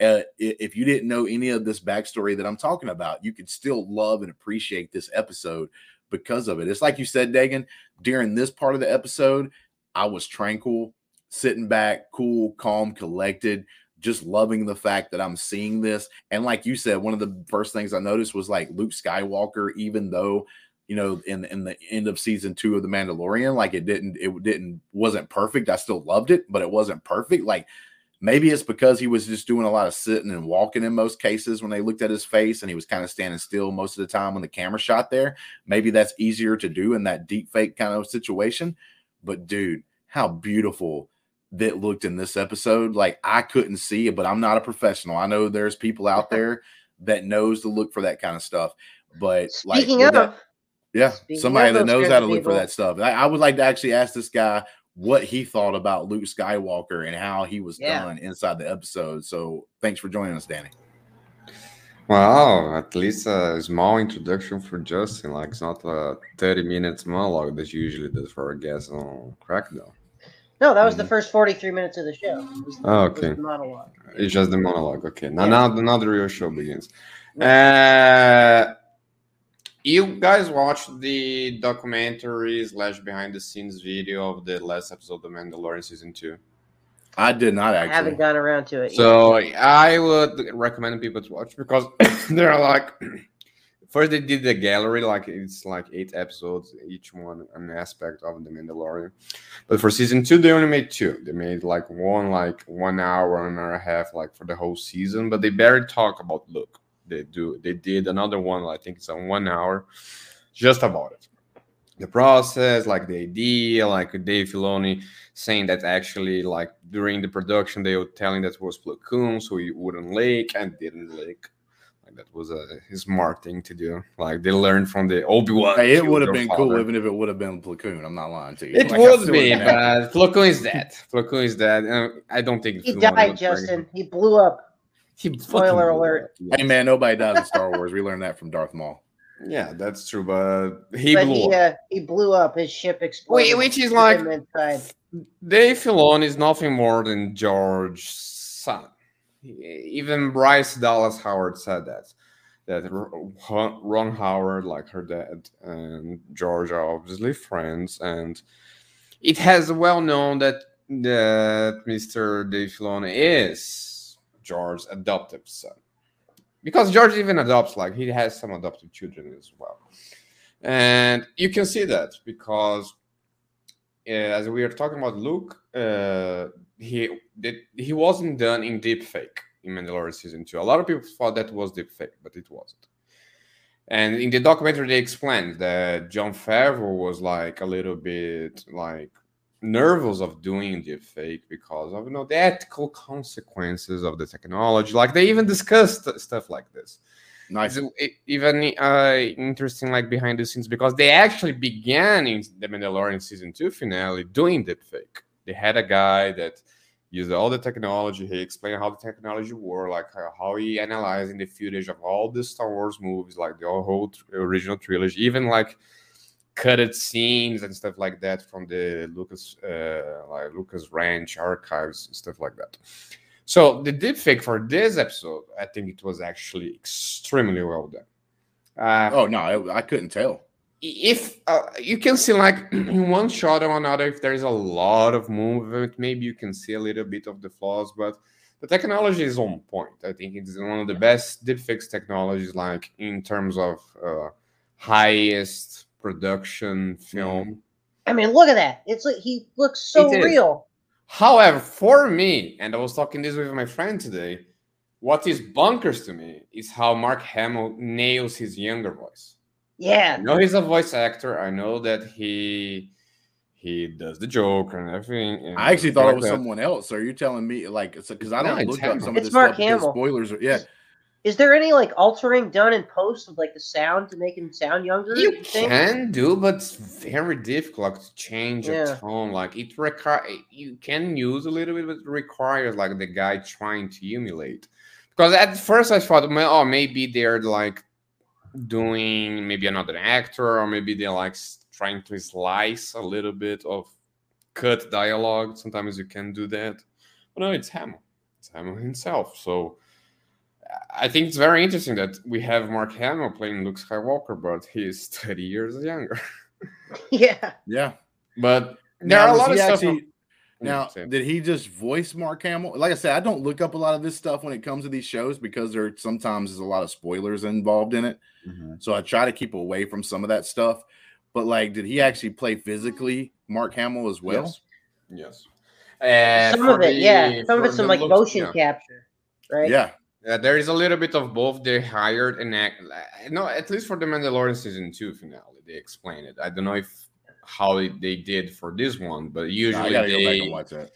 uh, if you didn't know any of this backstory that I'm talking about, you could still love and appreciate this episode because of it. It's like you said, Dagan, during this part of the episode, I was tranquil, sitting back, cool, calm, collected, just loving the fact that I'm seeing this. And like you said, one of the first things I noticed was like Luke Skywalker, even though you know in in the end of season two of the Mandalorian, like it didn't it didn't wasn't perfect. I still loved it, but it wasn't perfect. Like maybe it's because he was just doing a lot of sitting and walking in most cases when they looked at his face and he was kind of standing still most of the time when the camera shot there. Maybe that's easier to do in that deep fake kind of situation. But dude, how beautiful that looked in this episode. Like I couldn't see it, but I'm not a professional. I know there's people out there that knows to look for that kind of stuff. But like speaking of, that- yeah, Speaking somebody that knows how to look for that stuff. I, I would like to actually ask this guy what he thought about Luke Skywalker and how he was Yeah. done inside the episode. So thanks for joining us, Danny. Wow, at least a small introduction for Justin. Like it's not a 30 minutes monologue that usually does for a guests on Crackdown. no, that was the Mhm. first forty-three minutes of the show. It was the- Oh, it was okay. the monologue. It's just the monologue. Okay. Now, Yeah. now, now the real show begins. Uh, you guys watched the documentary slash behind the scenes video of the last episode of The Mandalorian season two. I did not I actually. haven't gotten around to it. yet. So I would recommend people to watch because they're like first they did the gallery, like it's like eight episodes, each one an aspect of the Mandalorian. But for season two, they only made two. They made like one like one hour and a half like for the whole season, but they barely talk about Luke. They do they did another one, I think it's on one hour, just about it. The process, like the idea, like Dave Filoni saying that actually like during the production they were telling that it was Plo so he wouldn't leak and didn't leak. Like that was a smart thing to do. Like they learned from the Obi Wan. Hey, it would have been cool even if it would have been Plo Koon. I'm not lying to you. It Like, I would be, would've been happy. but Plo is dead. Plo is dead. Uh, I don't think he died, bring- Justin. He blew up. He Spoiler alert. yes. Hey man, nobody dies in Star Wars. We learned that from Darth Maul. Yeah, that's true, but he but blew he up. uh, he blew up. His ship exploded. which is like- inside. Dave Filoni is nothing more than George's son. Even Bryce Dallas Howard said that. That Ron Howard, like her dad, and George are obviously friends, and it has well known that that Mr. Dave Filoni is George's adoptive son, because George even adopts, like he has some adoptive children as well, and you can see that because uh, as we are talking about Luke, uh, he did, he wasn't done in deep fake in Mandalorian season two. A lot of people thought that was deep fake, but it wasn't. And in the documentary, they explained that Jon Favreau was like a little bit like nervous of doing the fake because of you know the ethical consequences of the technology. Like they even discussed stuff like this. Nice. It's e- even uh, interesting, like behind the scenes, because they actually began in the Mandalorian season two finale doing the fake. They had a guy that used all the technology. He explained how the technology worked, like how, he analyzing the footage of all the Star Wars movies, like the whole original trilogy, even like cutted scenes and stuff like that from the Lucas, uh, like Lucas Ranch archives and stuff like that. So the deepfake for this episode, I think it was actually extremely well done. Uh, Oh no, I, I couldn't tell. if uh, you can see like in one shot or another, if there is a lot of movement, maybe you can see a little bit of the flaws, but the technology is on point. I think it's one of the best deepfakes technologies, like in terms of uh, highest production film. Mm. I mean, look at that. It's like he looks so It is. real. However, for me, and I was talking this with my friend today, what is bonkers to me is how Mark Hamill nails his younger voice. I Yeah. know he's a voice actor. I know that he he does the joke and everything. and I actually thought it was that. someone else. So you're telling me like because I don't it's look up Hamill. some of this Mark stuff because Hamill. spoilers are yeah. Is there any like altering done in post of like the sound to make him sound younger? You think? can do, but it's very difficult like, to change Yeah. a tone. Like it require you can use a little bit, but it requires like the guy trying to emulate. Because at first I thought, oh, maybe they're like doing maybe another actor, or maybe they're like trying to slice a little bit of cut dialogue. Sometimes you can do that. But no, it's Hamill. It's Hamill himself. So I think it's very interesting that we have Mark Hamill playing Luke Skywalker, but he's 30 years younger. yeah. Yeah. But there Now, are a lot of he stuff. actually- from- Now, Mm, did he just voice Mark Hamill? Like I said, I don't look up a lot of this stuff when it comes to these shows because there sometimes is a lot of spoilers involved in it. Mhm. So I try to keep away from some of that stuff. But like, did he actually play physically Mark Hamill as well? Yes. Yes. Uh, Some of it, the- yeah. Some of for it's some like looks- motion yeah. capture, right? Yeah. Yeah, there is a little bit of both. They hired an act. No, at least for the Mandalorian season two finale, they explain it. I don't know if how it- they did for this one, but usually gotta go back they watch that.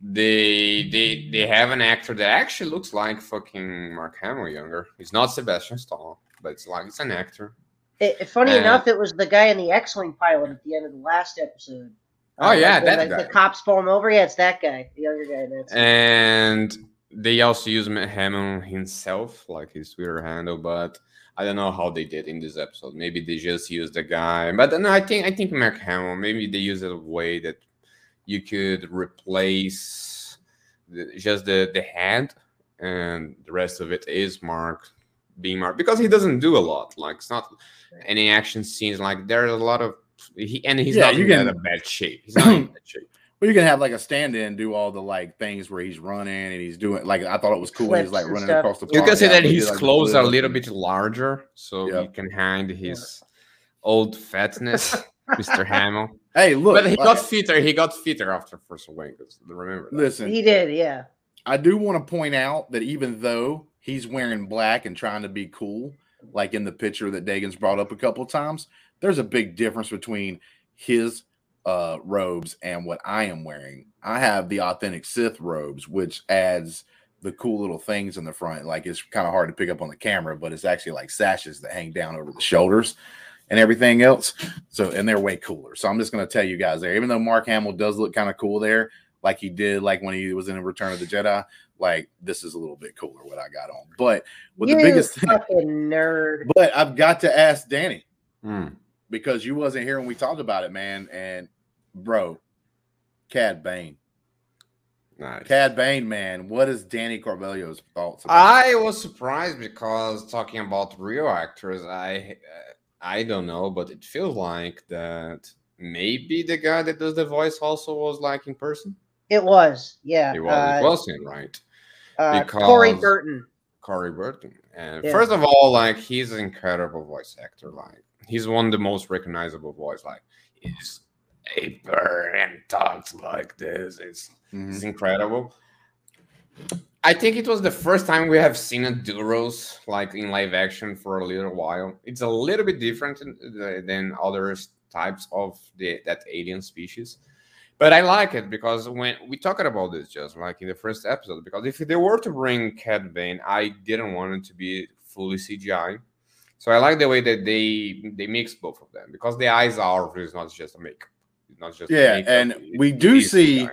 they they they have an actor that actually looks like fucking Mark Hamill younger. He's not Sebastian Stan, but it's like it's an actor. It, funny Uh, enough, it was the guy in the X-wing pilot at the end of the last episode. Oh, yeah, like, that the, guy. The cops pull him over. Yeah, it's that guy, the younger guy. That's And they also use Hamill himself, like his Twitter handle, but I don't know how they did in this episode. Maybe they just used the guy, but no, I think I think Mark Hamill. Maybe they use it a way that you could replace the, just the the head, and the rest of it is Mark being Mark because he doesn't do a lot. Like it's not any action scenes. Like there's a lot of he and he's Yeah, not you in can- that bad shape. He's not in bad shape. Well, you can have like a stand-in do all the like things where he's running and he's doing like I thought it was cool. He's like running stuff. across the. You can say Yeah, that he his like, clothes are a little bit larger, so Yeah. he can hide his old fatness, Mr. Hamill. Hey, look, but he like- got fitter. He got fitter after Force Awakens. Remember that. listen. he did. Yeah. I do want to point out that even though he's wearing black and trying to be cool, like in the picture that Dagan's brought up a couple of times, there's a big difference between his uh, robes and what I am wearing. I have the authentic Sith robes, which adds the cool little things in the front. Like it's kind of hard to pick up on the camera, but it's actually like sashes that hang down over the shoulders and everything else. So, and they're way cooler. So I'm just going to tell you guys there, even though Mark Hamill does look kind of cool there, like he did like when he was in Return of the Jedi. Like this is a little bit cooler what I got on. But with you the biggest thing, nerd. but I've got to ask Danny Hmm. because you wasn't here when we talked about it, man. And bro, Cad Bane. Nice. Cad Bane, man. What is Danny Corbello's thoughts about I was surprised because talking about real actors, I uh, I don't know, but it feels like that maybe the guy that does the voice also was like in person. It was, yeah. It was, uh, it was him, right? uh, Corey Burton. Corey Burton. And Yeah. first of all, like he's an incredible voice actor. Like he's one of the most recognizable voice. Like he's a bird and talks like this. It's Mhm. it's incredible. I think it was the first time we have seen a Duros like in live action for a little while. It's a little bit different than- than other types of the that alien species, but I like it because when we talked about this just like in the first episode, because if they were to bring Cad Bane, I didn't want it to be fully CGI. So I like the way that they they mix both of them because the eyes are it's not just a makeup. Not just Yeah, and it- we do see.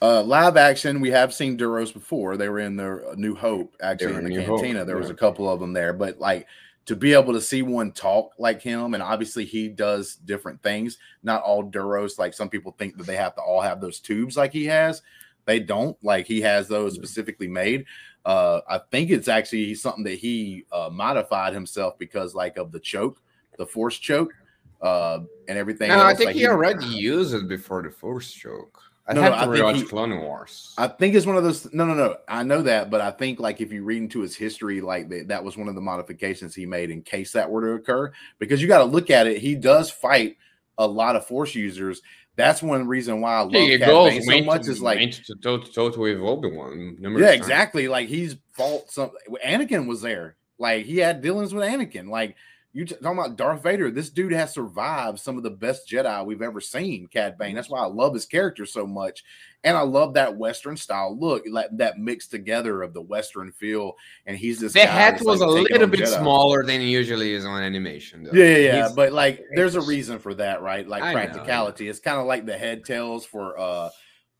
Uh, live action, we have seen Duros before. They were in the New Hope, actually in the New Hope, cantina. there was a couple of them there, but like to be able to see one talk like him, and obviously he does different things. Not all Duros, like some people think that they have to all have those tubes like he has. They don't. Like he has those specifically made. Uh, I think it's actually something that he uh, modified himself because like of the choke, the force choke, uh, and everything. No, I think Like, he already used it before the force joke. I No, have no, to I think rewatch he- Clone Wars. I think it's one of those. No, no, no. I know that, but I think like if you read into his history, like that, that was one of the modifications he made in case that were to occur. Because you got to look at it. He does fight a lot of force users. That's one reason why I love goes Bane so much. Is like, to toe to toe with Obi Wan. yeah, exactly. Like he's fought some. Anakin was there. Like he had dealings with Anakin. Like you t- talking about Darth Vader. This dude has survived some of the best Jedi we've ever seen. Cad Bane. That's why I love his character so much, and I love that Western style look, like that mixed together of the Western feel. And he's this. The hat was like, a little bit Jedi. smaller than it usually is on animation. Though. Yeah, yeah, yeah. He's- But like, there's a reason for that, right? Like I I know. practicality. It's kind of like the head tails for uh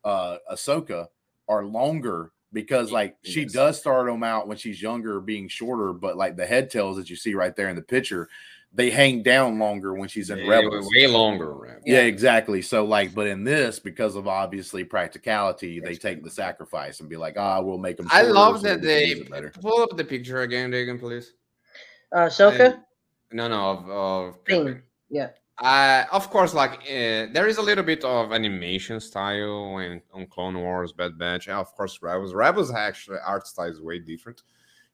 uh Ahsoka are longer because like she Yes. does start them out when she's younger being shorter, but like the head tails that you see right there in the picture, they hang down longer when she's in They were Rebels. way longer. Right? Yeah, exactly. So like, but in this, because of obviously practicality, they take the sacrifice and be like, ah, we'll make them. I love so that we can use they pull up the picture again, Dagan, please. Uh, Soka? No, no, of, of Bane, yeah. Uh, of course, like uh, there is a little bit of animation style when on Clone Wars, Bad Batch, and of course Rebels. Rebels actually art style is way different,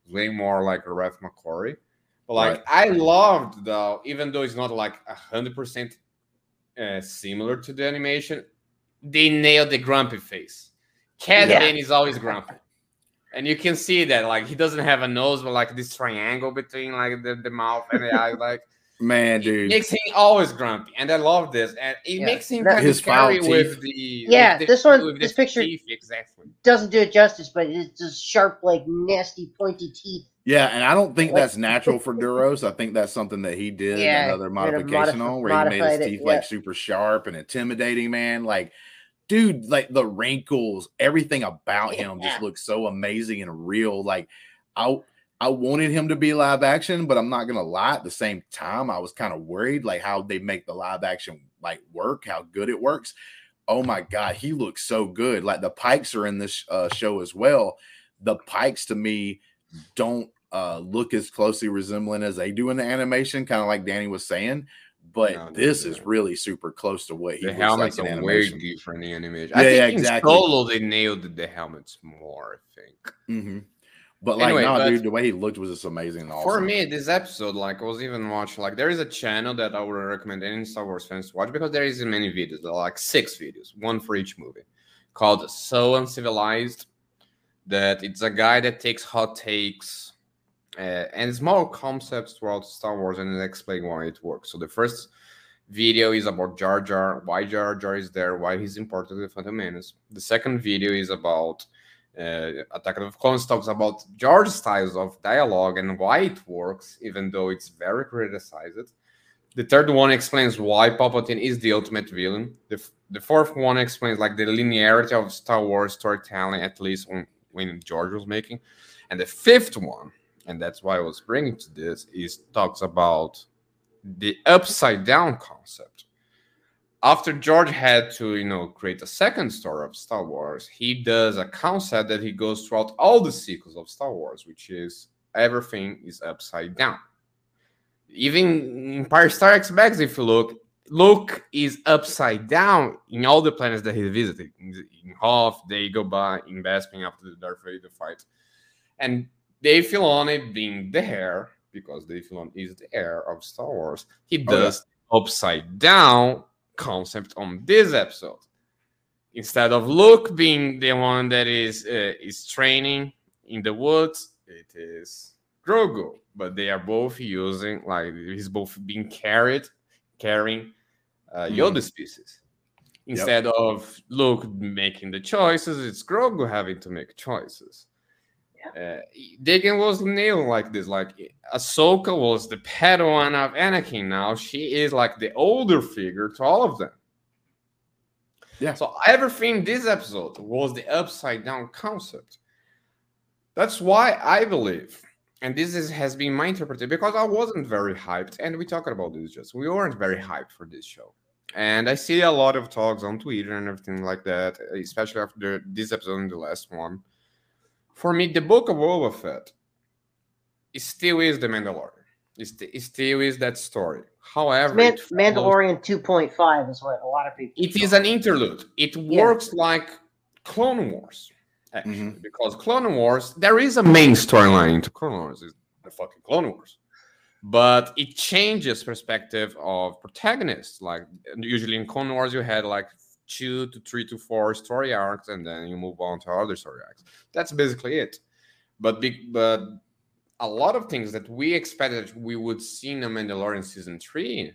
It's way more like Ralph McQuarrie. But like I loved though, even though it's not like a hundred percent uh, similar to the animation, they nailed the grumpy face. Cad Yeah. Bane is always grumpy. And you can see that, like he doesn't have a nose, but like this triangle between like the, the mouth and the eye, like Man, it dude. makes him always grumpy, and I love this. And it Yeah. makes him That- kind His of scary foul with teeth. the Yeah, with the- this one- with this picture- teeth, exactly. Doesn't do it justice, but it's just sharp, like nasty, pointy teeth. Yeah, and I don't think Like- that's natural for Duros. I think that's something that he did Yeah, another he had a modification modif- on where he made modified his it, teeth yeah. like super sharp and intimidating, man. Like, dude, like the wrinkles, everything about him just looks so amazing and real. Like, I I wanted him to be live action, but I'm not gonna lie. At the same time, I was kind of worried, like how they make the live action like work, how good it works. Oh my god, he looks so good. Like the Pikes are in this uh, show as well. The Pikes to me don't uh, look as closely resembling as they do in the animation, kind of like Danny was saying. But No, this no, is really super close to what he The looks helmets like in are way animation. different in animation. Yeah, I think yeah, in exactly. Solo they nailed the helmets more. I think. hmm But like, Anyway, no, dude, the way he looked was just amazing. Awesome. For me, this episode, like, I was even watching, like, there is a channel that I would recommend any Star Wars fans to watch because there is many videos, there are like six videos, one for each movie, called So Uncivilized. That it's a guy that takes hot takes uh, and small concepts throughout Star Wars and explain why it works. So the first video is about Jar Jar, why Jar Jar is there, why he's important to the Phantom Menace. The second video is about uh, Attack of Clones talks about George's styles of dialogue and why it works, even though it's very criticized. The third one explains why Palpatine is the ultimate villain. The, f- the fourth one explains like the linearity of Star Wars storytelling, at least when George was making. And the fifth one, and that's why I was bringing to this, is talks about the upside down concept. After George had to, you know, create a second story of Star Wars, he does a concept that he goes throughout all the sequels of Star Wars, which is everything is upside down. Even Empire Strikes Back, if you look, Luke is upside down in all the planets that he visited. In, in Hoth, Dagobah, in Bespin after the Darth Vader fight. And Dave Filoni being the heir, because Dave Filoni is the heir of Star Wars, he Oh, yeah. does upside down concept on this episode. Instead of Luke being the one that is uh, is training in the woods, it is Grogu. But they are both using like he's both being carried, carrying uh, Mhm. Yoda species. Instead of Luke making the choices, it's Grogu having to make choices. Uh, Dagan was nailed like this. Like Ahsoka was the Padawan of Anakin. Now she is like the older figure to all of them. Yeah. So everything this episode was the upside down concept. That's why I believe, and this is, has been my interpretation because I wasn't very hyped, and we talked about this just we weren't very hyped for this show. And I see a lot of talks on Twitter and everything like that, especially after this episode and the last one. For me, the book of Boba Fett it still is the Mandalorian. It, st- it still is that story. However, Man- follows- Mandalorian 2.5 is what a lot of people. it is an interlude. It works like Clone Wars, actually, Mhm. because Clone Wars there is a main storyline to Clone Wars, is the fucking Clone Wars, but it changes perspective of protagonists. Like usually in Clone Wars, you had like two to three to four story arcs, and then you move on to other story arcs. That's basically it. But big, but a lot of things that we expected we would see in the Mandalorian season three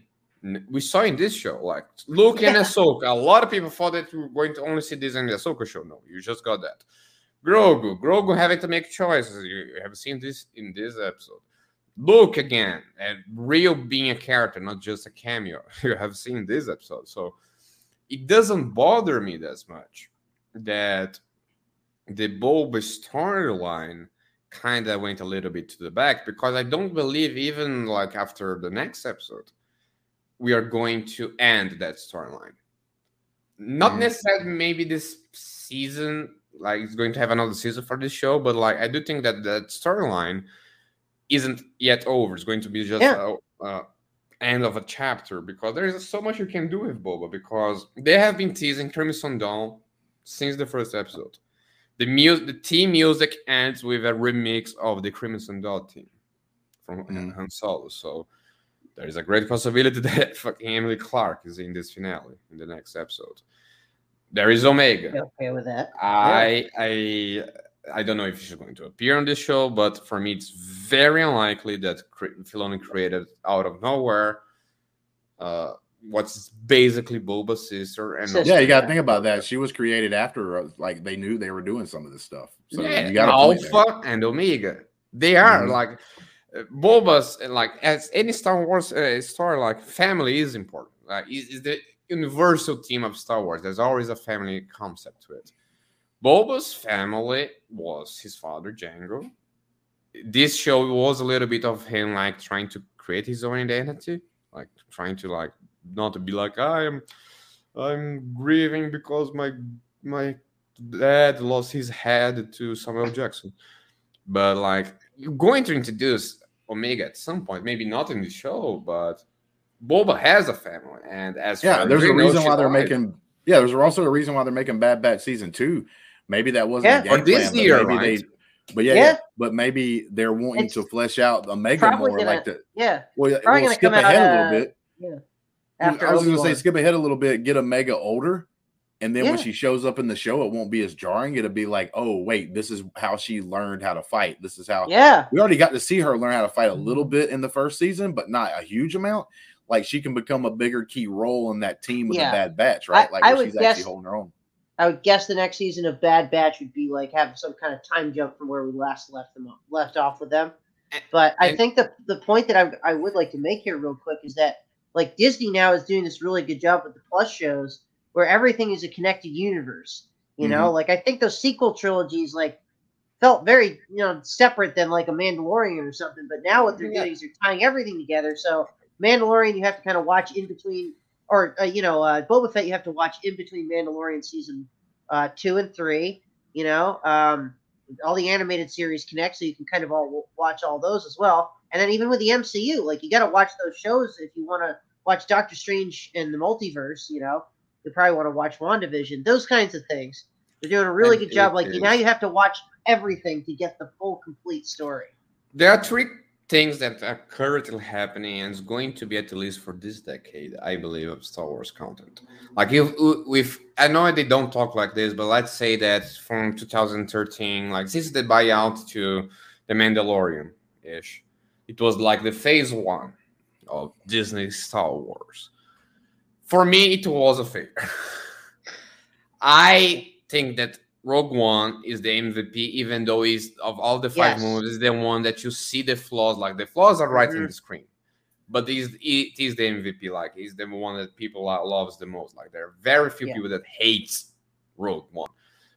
we saw in this show, like Luke and Yeah. Ahsoka. A lot of people thought that we were going to only see this in the Ahsoka show. No, you just got that. Grogu, Grogu having to make choices. You have seen this in this episode. Luke again, and real being a character, not just a cameo. You have seen this episode, so it doesn't bother me that much that the Boba storyline kind of went a little bit to the back because I don't believe even like after the next episode we are going to end that storyline. Not Mhm. necessarily maybe this season, like it's going to have another season for this show, but like I do think that that storyline isn't yet over. It's going to be just Yeah. a, a end of a chapter because there is so much you can do with Boba because they have been teasing Crimson Dawn since the first episode. The mu- the team music ends with a remix of the Crimson Dawn team from Mhm. Han Solo. So there is a great possibility that fucking Emily Clarke is in this finale in the next episode. There is Omega. Be okay with that. I I I don't know if she's going to appear on this show, but for me, it's very unlikely that Cre- Filoni created out of nowhere uh, what's basically Boba's sister. And Sister. Yeah, you got to think about that. She was created after, uh, like, they knew they were doing some of this stuff. So yeah, you got to Alpha and Omega. They are Mhm. like uh, Boba's, like as any Star Wars uh, story, like family is important. Like is, is the universal theme of Star Wars. There's always a family concept to it. Boba's family was his father Django. This show was a little bit of him like trying to create his own identity, like trying to like not to be like I am, I'm grieving because my my dad lost his head to Samuel Jackson. But like you're going to introduce Omega at some point, maybe not in the show, but Boba has a family, and as Yeah, there's a reason why they're died. making. Yeah, there's also a reason why they're making Bad Batch season two. Maybe that wasn't Yeah. the game Or this plan, but maybe they. But yeah, Yeah. yeah, but maybe they're wanting It's to flesh out Omega probably more, gonna- like the. Yeah, Well, probably we'll gonna skip come out, ahead a uh, little bit. after I was going to say skip ahead a little bit, get Omega older, and then when she shows up in the show, it won't be as jarring. It'll be like, oh wait, this is how she learned how to fight. This is how Yeah, we already got to see her learn how to fight a little bit in the first season, but not a huge amount. Like she can become a bigger key role in that team with Yeah. a bad batch, right? I- like I where she's guess- actually holding her own. I would guess the next season of Bad Batch would be like have some kind of time jump from where we last left them left off with them. But I think the the point that I I would like to make here real quick is that like Disney now is doing this really good job with the plus shows where everything is a connected universe. You know, mm-hmm. like I think those sequel trilogies like felt very you know separate than like a Mandalorian or something. But now what they're Yeah. doing is they're tying everything together. So Mandalorian, you have to kind of watch in between, or uh, you know, uh, Boba Fett, you have to watch in between Mandalorian season uh, two and three. You know, um, all the animated series connect, so you can kind of all w- watch all those as well. And then even with the MCU, like you got to watch those shows if you want to watch Doctor Strange and the multiverse. You know, you probably want to watch WandaVision. Those kinds of things. They're doing a really And good job. Like is- now, you have to watch everything to get the full complete story. Are three things that are currently happening and is going to be at least for this decade, I believe, of Star Wars content. Like if uh, with I know they don't talk like this, but let's say that from 2013, like since the buyout to the Mandalorian ish, it was like the phase one of Disney Star Wars. For me, it was a failure. I think that Rogue One is the MVP, even though he's of all the five Yes. movies, is the one that you see the flaws. Like the flaws are right in Mhm. the screen, but he's, it is the MVP. Like he's the one that people lo- loves the most. Like there are very few Yeah. people that hates Rogue One,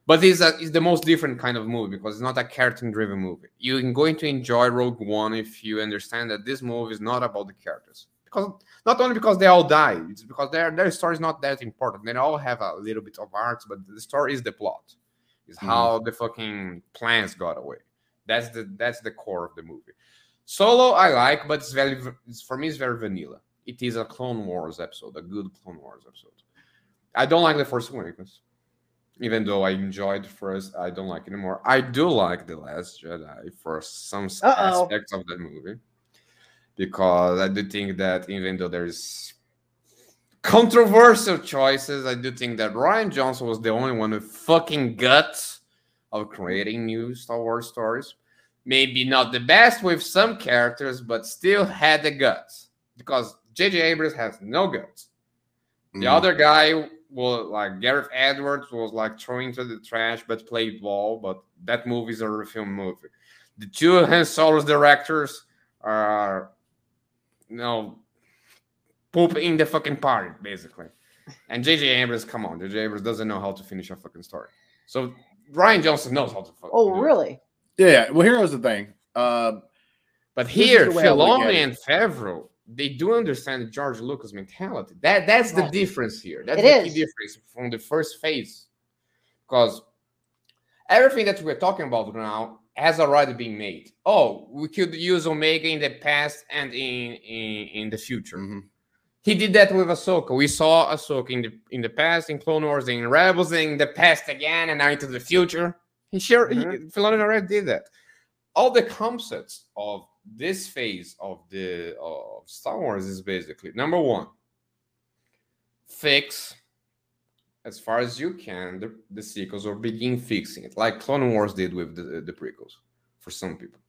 but it's a, it's the most different kind of movie because it's not a character-driven movie. You're going to enjoy Rogue One if you understand that this movie is not about the characters. Because not only because they all die, it's because their their story is not that important. They all have a little bit of arcs, but the story is the plot. Is Mhm. how the fucking plans got away. That's the that's the core of the movie. Solo I like, but it's very it's, for me it's very vanilla. It is a Clone Wars episode, a good Clone Wars episode. I don't like the Force Awakens. Even though I enjoyed the first, I don't like it anymore. I do like the Last Jedi for some Uh-oh. aspects of that movie because I do think that even though there's controversial choices, I do think that Rian Johnson was the only one with fucking guts of creating new Star Wars stories. Maybe not the best with some characters, but still had the guts because J.J. Abrams has no guts. The Mhm. other guy was like Gareth Edwards was like thrown to the trash but played ball, but that movie is a refilm movie. The two Han Solo's directors are you know poop in the fucking party, basically. And JJ Abrams, come on, JJ Abrams doesn't know how to finish a fucking story. So Rian Johnson knows how to fucking Oh, do it. really? Yeah. Well, here's the thing. Uh, But here, the way I look at Filoni and Favreau, they do understand George Lucas mentality. That that's the Right. difference here. That's It the is. key difference from the first phase. Because everything that we're talking about now has already been made. Oh, we could use Omega in the past and in in, in the future. mhm. He did that with Ahsoka. We saw Ahsoka in the in the past, in Clone Wars, in Rebels, in the past again, and now into the future. He sure he, mm-hmm. Filoni already did that. All the concepts of this phase of the of Star Wars is basically number one, fix as far as you can the, the sequels or begin fixing it, like Clone Wars did with the, the prequels for some people.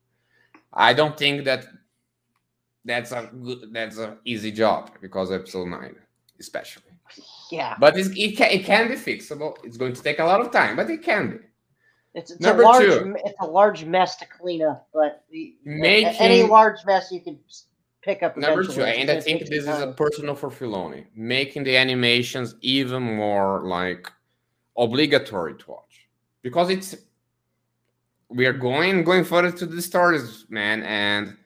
I don't think that that's a good that's an easy job because episode nine, especially. Yeah. But it's, it can it can be fixable. It's going to take a lot of time, but it can be. It's, it's Number a large, two. it's a large mess to clean up, but the, Making- any large mess you can pick up. Number two, and I think this is a personal for Filoni, making the animations even more like obligatory to watch because it's we are going going further to the stories, man, and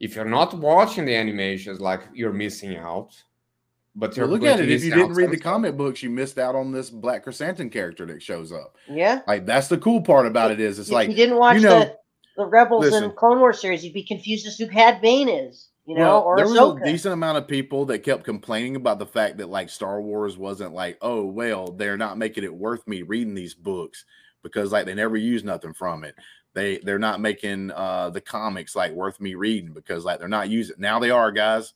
if you're not watching the animations, like you're missing out. But So you're look at it. If you didn't read the comic books, you missed out on this Black Krrsantan character that shows up. Yeah. Like that's the cool part about it is it's if like you didn't watch you know- the, the Rebels listen. and Clone Wars series, you'd be confused as to who Cad Bane is, you know, well, or there was Ahsoka. a decent amount of people that kept complaining about the fact that like Star Wars wasn't like, oh well, they're not making it worth me reading these books because like they never use nothing from it. They they're not making uh the comics like worth me reading because like they're not using now they are guys.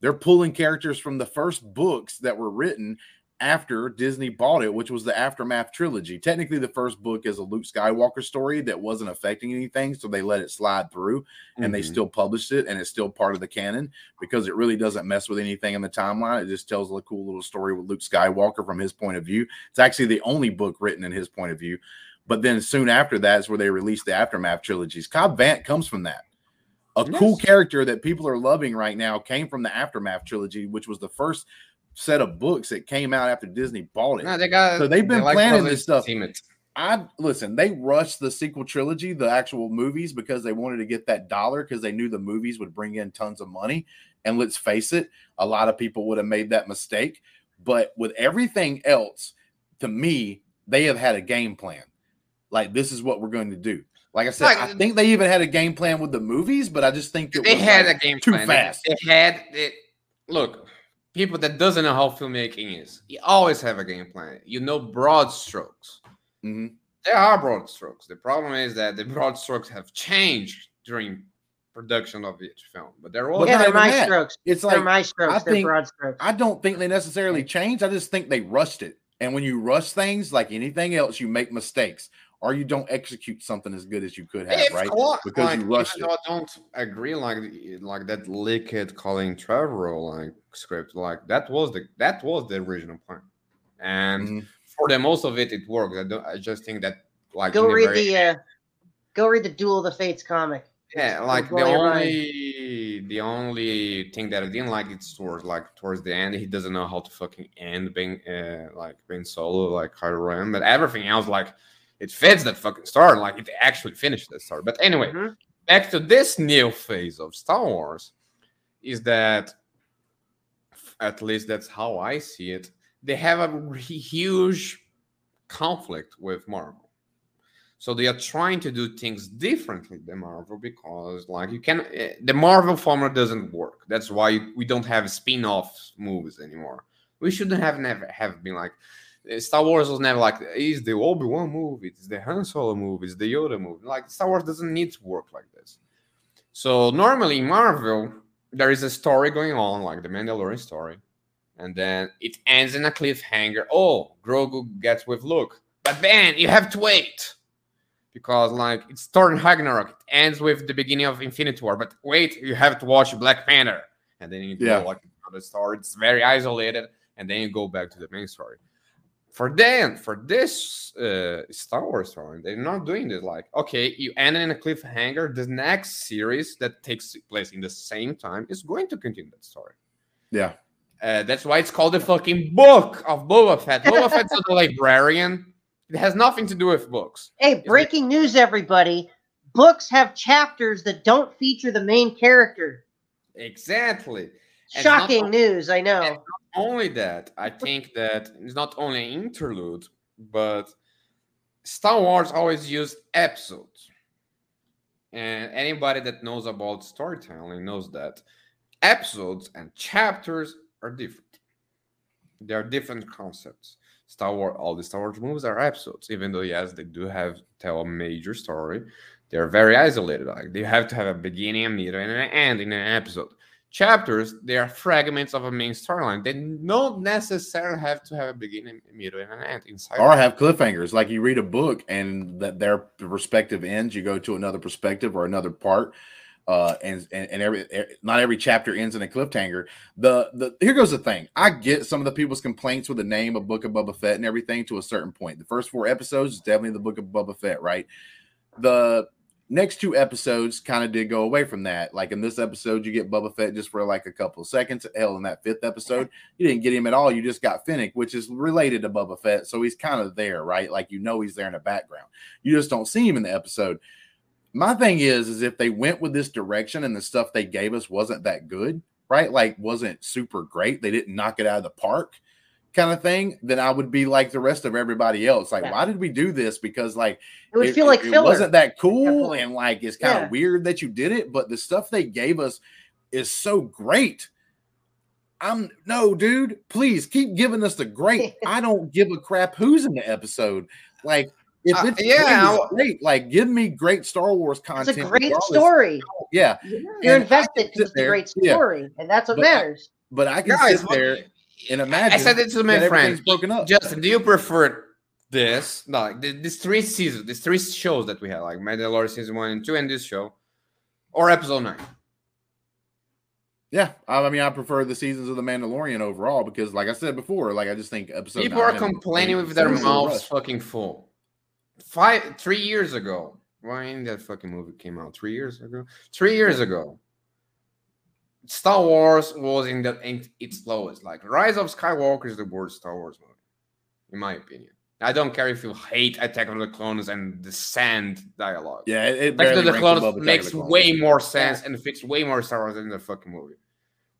They're pulling characters from the first books that were written after Disney bought it, which was the Aftermath trilogy. Technically, the first book is a Luke Skywalker story that wasn't affecting anything, so they let it slide through and they Mhm. still published it and it's still part of the canon because it really doesn't mess with anything in the timeline. It just tells a cool little story with Luke Skywalker from his point of view. It's actually the only book written in his point of view. But then soon after that is where they released the Aftermath trilogies. Cobb Vanth comes from that. A cool character that people are loving right now came from the Aftermath trilogy, which was the first set of books that came out after Disney bought it. No, they got. So they've been they planning Brothers this stuff. Team I listen, they rushed the sequel trilogy, the actual movies, because they wanted to get that dollar because they knew the movies would bring in tons of money. And let's face it, a lot of people would have made that mistake. But with everything else, to me, they have had a game plan. Like, this is what we're going to do. Like I said, Like- I think they even had a game plan with the movies, but I just think it They was had like a game too plan. Fast. They, had it. Look, people that doesn't know how filmmaking is, you always have a game plan. You know broad strokes. Mhm. There are broad strokes. The problem is that the broad strokes have changed during production of each film. But they're all yeah, they're my that. strokes. It's they're like my strokes. I they're think- broad strokes. I don't think they necessarily changed. I just think they rushed it. And when you rush things, like anything else, you make mistakes or you don't execute something as good as you could have, Of right? course, Because you like, rushed even I don't agree like like that leaked Colin Trevorrow like script. Like that was the that was the original plan, and Mhm. for the most of it, it worked. I don't. I just think that like Go in the read very- the uh, go read the Duel of the Fates comic. yeah It'll like the blow your mind. only the only thing that I didn't like it's towards like towards the end he doesn't know how to fucking end being uh, like being solo like Kylo Ren, but everything else like it fits that fucking story like it actually finished that story. But anyway Mhm. back to this new phase of Star Wars is that at least that's how I see it. They have a huge conflict with Marvel. So they are trying to do things differently than Marvel because like you can eh, the Marvel formula doesn't work. That's why we don't have spin-off movies anymore. We shouldn't have never have been like Star Wars was never like it's the Obi Wan movie, it's the Han Solo movie, it's the Yoda movie. Like Star Wars doesn't need to work like this. So normally Marvel, there is a story going on, like the Mandalorian story, and then it ends in a cliffhanger. Oh, Grogu gets with Luke, but then you have to wait because like it's Thor and Ragnarok. It ends with the beginning of Infinity War, but wait, you have to watch Black Panther, and then you Yeah. go like another story. It's very isolated, and then you go back to the main story. For then, for this uh, Star Wars story, they're not doing this. Like, okay, you end in a cliffhanger. The next series that takes place in the same time is going to continue that story. Yeah. Uh, that's why it's called the fucking book of Boba Fett. Boba Fett's not a librarian. It has nothing to do with books. Hey, breaking news, everybody! Books have chapters that don't feature the main character. Exactly. Shocking news, I know. not only that, I think that it's not only an interlude, but Star Wars always used episodes. And anybody that knows about storytelling knows that episodes and chapters are different. They are different concepts. Star Wars, all the Star Wars movies are episodes, even though yes, they do have tell a major story. They're very isolated. Like they have to have a beginning, a middle, and an end in an episode chapters they are fragments of a main storyline they don't necessarily have to have a beginning a middle and an end inside Or have cliffhangers. Like you read a book and that their perspective ends, you go to another perspective or another part. Uh, and, and and every not every chapter ends in a cliffhanger. The the here goes the thing. I get some of the people's complaints with the name of Book of Boba Fett and everything to a certain point. The first four episodes is definitely the Book of Boba Fett, right? The next two episodes kind of did go away from that. Like in this episode, you get Boba Fett just for like a couple of seconds. Hell, in that fifth episode, you didn't get him at all. You just got Finnick, which is related to Boba Fett. So he's kind of there, right? Like you know he's there in the background. You just don't see him in the episode. My thing is, is if they went with this direction and the stuff they gave us wasn't that good, right? Like wasn't super great. They didn't knock it out of the park kind of thing, then I would be like the rest of everybody else. Like, Yeah. why did we do this? Because like It would feel like it filler. wasn't that cool Definitely. and like it's kind of weird that you did it, but the stuff they gave us is so great. I'm no dude, please keep giving us the great. I don't give a crap who's in the episode. Like if Uh, it's yeah, great, it's great, like give me great Star Wars it's content. a great story. Yeah, You're And invested can because sit it's a there- great yeah. story, and that's what But I- matters. but I can Guys, sit what- there and I said it to my friend broken up. justin do you prefer this no like these three seasons these three shows that we had like mandalorian season one and two and this show or episode nine Yeah, I mean, I prefer the seasons of the Mandalorian overall because, like I said before, like I just think episode. people are complaining with their mouths fucking full five three years ago when that fucking movie came out three years ago. Three years ago, Star Wars was in the in its lowest. Like Rise of Skywalker is the worst Star Wars movie, in my opinion. I don't care if you hate Attack of the Clones and the sand dialogue. Yeah, it, it Attack of the Clones above Attack of makes the Clones. way more sense and fits way more Star Wars than the fucking movie.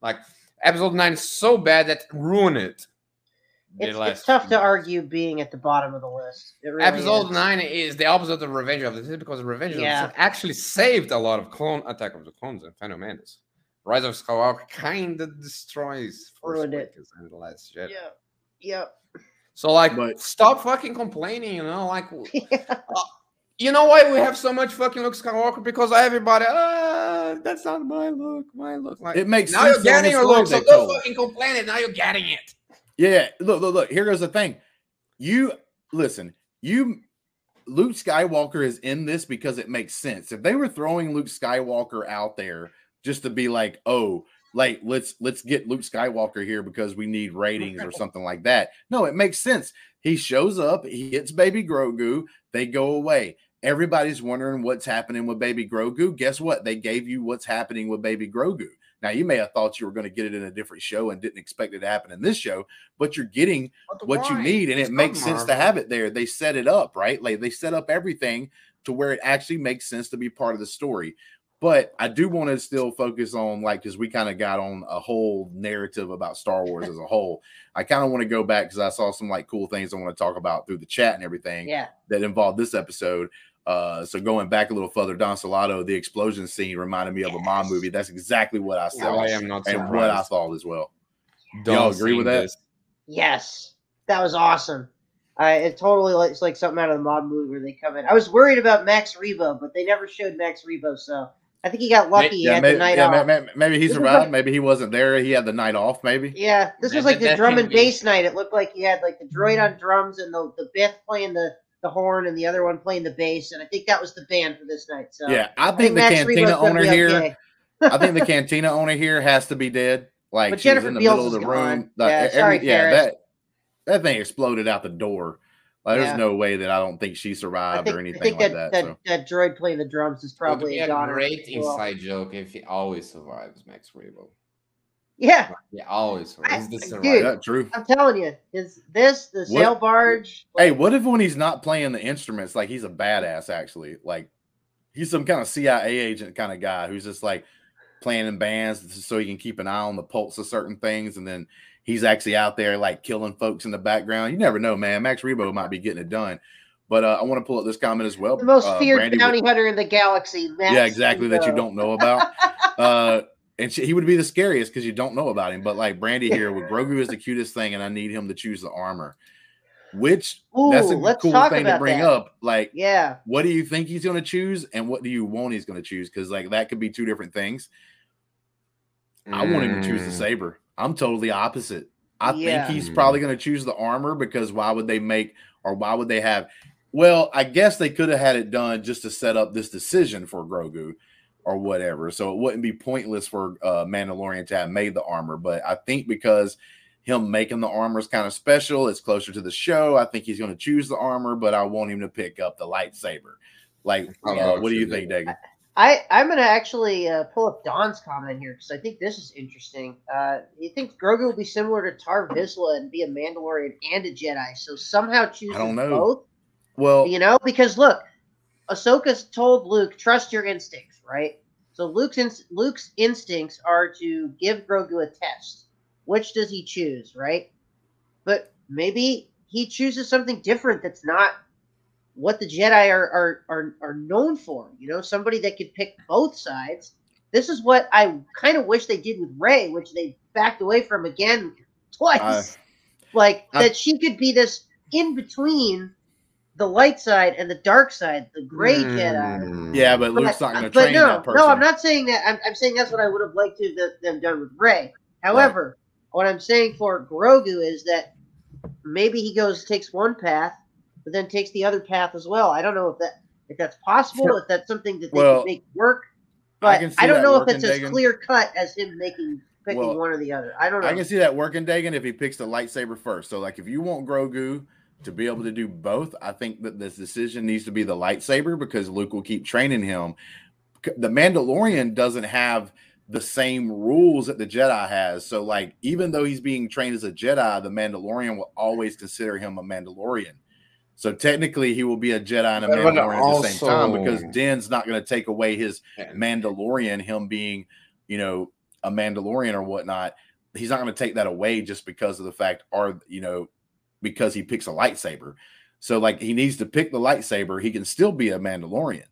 Like Episode Nine is so bad that ruined it. It's, it's tough to argue being at the bottom of the list. Really Episode is. nine is the opposite of Revenge of the Sith because Revenge of the Sith actually saved a lot of clone Attack of the Clones and Phantom Menace. Rise of Skywalker kind of destroys Force Ruined it. Awakens and the Last Jedi. Yeah. Yep. So like, But- stop fucking complaining. You know, like, you know why we have so much fucking Luke Skywalker because everybody, ah, that's not my look, my look. Like, It makes now sense you're getting the your look, so they don't fucking complain. It now you're getting it. Yeah, look, look, look. Here goes the thing. You listen. You, Luke Skywalker is in this because it makes sense. If they were throwing Luke Skywalker out there just to be like, oh, like let's let's get Luke Skywalker here because we need ratings or something like that. No, it makes sense. He shows up, he hits Baby Grogu, they go away. Everybody's wondering what's happening with Baby Grogu. Guess what? They gave you what's happening with Baby Grogu. Now you may have thought you were going to get it in a different show and didn't expect it to happen in this show, but you're getting what you need and it makes sense to have it there. They set it up, right? Like they set up everything to where it actually makes sense to be part of the story. But I do want to still focus on like because we kind of got on a whole narrative about Star Wars as a whole. I kind of want to go back because I saw some like cool things I want to talk about through the chat and everything yeah. that involved this episode. Uh, so going back a little further, Don Salato, the explosion scene reminded me of a mom movie. That's exactly what I So saw I am not and what I surprised. thought as well. Don't Y'all agree with that? this. Yes, that was awesome. I it totally like, it's like something out of the mob movie where they come in. I was worried about Max Rebo, but they never showed Max Rebo, so I think he got lucky. he Yeah, had maybe, the night yeah, off. ma- ma- maybe he This was survived. like- maybe he wasn't there. He had the night off. Maybe. Yeah, this was like the drum and bass night. It looked like he had like the droid on drums and the the Biff playing the the horn and the other one playing the bass, and I think that was the band for this night. So Yeah, I I think the Max cantina Rebo's owner here. okay. I think the cantina owner here has to be dead. Like But she was Jennifer in the Beals middle of the is room. gone. Like, Yeah, every- sorry, yeah, that that thing exploded out the door. Like, Yeah. There's no way that I don't think she survived think, or I anything think like that that. that, so. that droid playing the drums is It would probably be a a great well. inside joke if he always survives Max Rebo. Yeah, He always survives. He's the I- dude. Yeah, true. I'm telling you, is this the What- sail barge? Hey, what if when he's not playing the instruments, like he's a badass actually? Like he's some kind of CIA agent kind of guy who's just like playing in bands so he can keep an eye on the pulse of certain things, and then he's actually out there like killing folks in the background. You never know, man. Max Rebo might be getting it done. But uh, I want to pull up this comment as well. the most Uh, feared Brandy bounty hunter in the galaxy. Max yeah, exactly. That you don't know about. uh, and she, he would be the scariest because you don't know about him. But like Brandy here, with Grogu is the cutest thing, and I need him to choose the armor. Which Ooh, that's a let's cool talk thing to bring that. up. Like, Yeah, what do you think he's going to choose, and what do you want he's going to choose? Because like that could be two different things. I want him to choose the Mm. saber. I'm totally opposite. I Yeah. think he's Mm. probably going to choose the armor because why would they make or why would they have? Well, I guess they could have had it done just to set up this decision for Grogu or whatever. So it wouldn't be pointless for uh, Mandalorian to have made the armor. But I think because him making the armor is kind of special, it's closer to the show. I think he's going to choose the armor, but I want him to pick up the lightsaber. Like, uh, what do you think, Dagan? I I'm gonna actually uh, pull up Don's comment here because I think this is interesting. Uh, he thinks Grogu will be similar to Tarre Vizsla and be a Mandalorian and a Jedi, so somehow know. both. Well, You know, because look, Ahsoka's told Luke, trust your instincts, right? So Luke's ins- Luke's instincts are to give Grogu a test. Which does he choose, right? But maybe he chooses something different that's not what the Jedi are are are, are known for. You know, somebody that could pick both sides. This is what I kind of wish they did with Rey, which they backed away from again twice. like I- that she could be this in between the light side and the dark side, the gray Jedi. Mm. yeah, but But- Luke's not going to but train no, that person. no, I'm not saying that. I'm, I'm saying that's what I would have liked to have them done with Rey. However, what I'm saying for Grogu is that maybe he goes takes one path, but then takes the other path as well. I don't know if that if that's possible, Sure. if that's something that they Well, could make work. I But can see I, don't know if it's as clear cut as him making picking Well, one or the other. I don't know. I can see that working, Dagan, if he picks the lightsaber first. So, like, if you want Grogu to be able to do both, I think that this decision needs to be the lightsaber because Luke will keep training him. The Mandalorian doesn't have the same rules that the Jedi has. So, like, even though he's being trained as a Jedi, the Mandalorian will always consider him a Mandalorian. So technically, he will be a Jedi and a Mandalorian at the same time because Den's not going to take away his Mandalorian, him being, you know, a Mandalorian or whatnot. He's not going to take that away just because of the fact, or you know, because he picks a lightsaber. So like he needs to pick the lightsaber. He can still be a Mandalorian.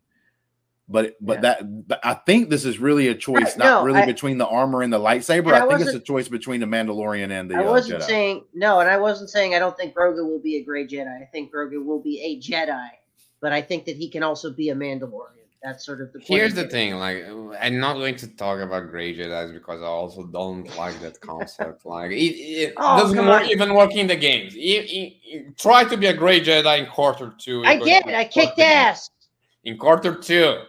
But but Yeah. that but I think this is really a choice, Right, not no, really I- between the armor and the lightsaber. And I I, think it's a choice between the Mandalorian and the I uh, wasn't Jedi. saying no, and I wasn't saying I don't think Grogu will be a gray Jedi. I think Grogu will be a Jedi, but I think that he can also be a Mandalorian. That's sort of the point Here's the getting thing, like I'm not going to talk about Grey Jedi's because I also don't like that concept. like it, it Oh, doesn't work, even work in the games. You, you- you try to be a Grey Jedi in KOTOR two. I you're get it. I kicked ass. in KOTOR two.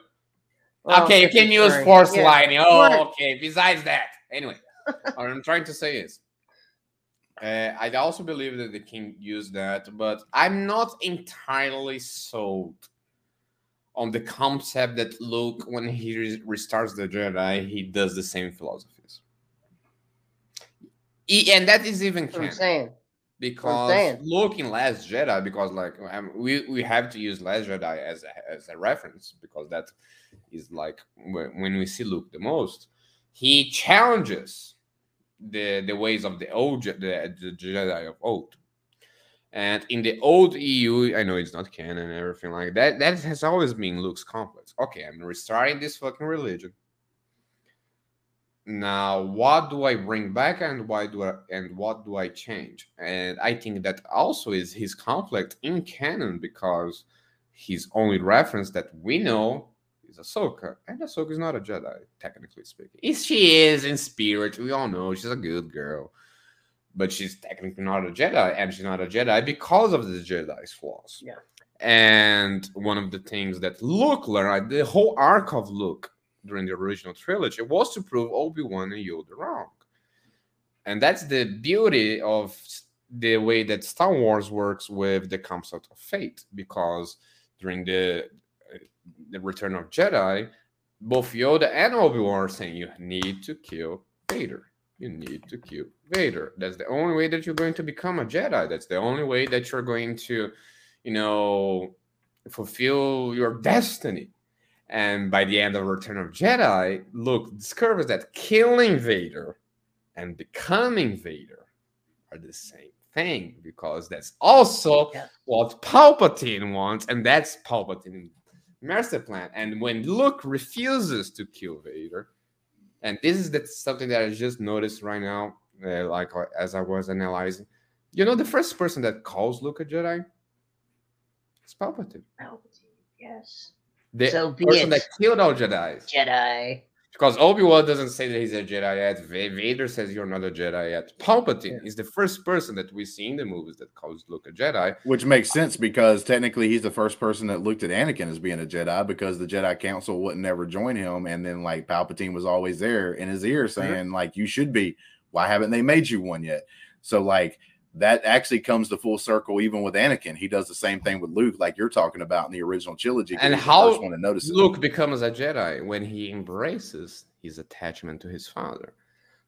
Well, okay, you can use force Yeah. lighting. Oh, okay. Besides that, anyway, what I'm trying to say is, uh, I also believe that they can use that, but I'm not entirely sold on the concept that Luke, when he re- restarts the Jedi, he does the same philosophies. E- and that is even canon saying. because saying. look in Last Jedi because like um, we we have to use Last Jedi as a, as a reference because that is like when we see Luke the most he challenges the the ways of the old the, the Jedi of old. And in the old EU I know it's not canon and everything like that that has always been Luke's complex. Okay I'm restarting this fucking religion. Now what do i bring back and why do i and what do i change? And i think that also is his conflict in canon because his only reference that we know is ahsoka and ahsoka is not a jedi technically speaking Is she is in spirit we all know she's a good girl but she's technically not a jedi and she's not a jedi because of the jedi's flaws Yeah. and one of the things that luke learned the whole arc of luke during the original trilogy was to prove Obi-Wan and Yoda wrong. And that's the beauty of the way that Star Wars works with the concept of fate, because during the the Return of Jedi, both Yoda and Obi-Wan are saying you need to kill Vader. You need to kill Vader. That's the only way that you're going to become a Jedi. That's the only way that you're going to, you know, fulfill your destiny. And by the end of Return of Jedi, Luke discovers that killing Vader and becoming Vader are the same thing because that's also Yeah. what Palpatine wants, and that's Palpatine's master plan. And when Luke refuses to kill Vader, and this is that something that I just noticed right now, uh, like uh, as I was analyzing, you know, the first person that calls Luke a Jedi is Palpatine. Palpatine, Yes. The So be person it. that killed all Jedi's. Jedi. Because Obi Wan doesn't say that he's a Jedi yet. Vader says you're not a Jedi yet. Palpatine is the first person that we see in the movies that calls Luke a Jedi. Which makes sense because technically he's the first person that looked at Anakin as being a Jedi because the Jedi Council wouldn't ever join him. And then like Palpatine was always there in his ear mm-hmm. saying, like, you should be. Why haven't they made you one yet? So like that actually comes to full circle even with Anakin. He does the same thing with Luke, like you're talking about in the original trilogy. And how first one to notice it. Luke becomes a Jedi when he embraces his attachment to his father.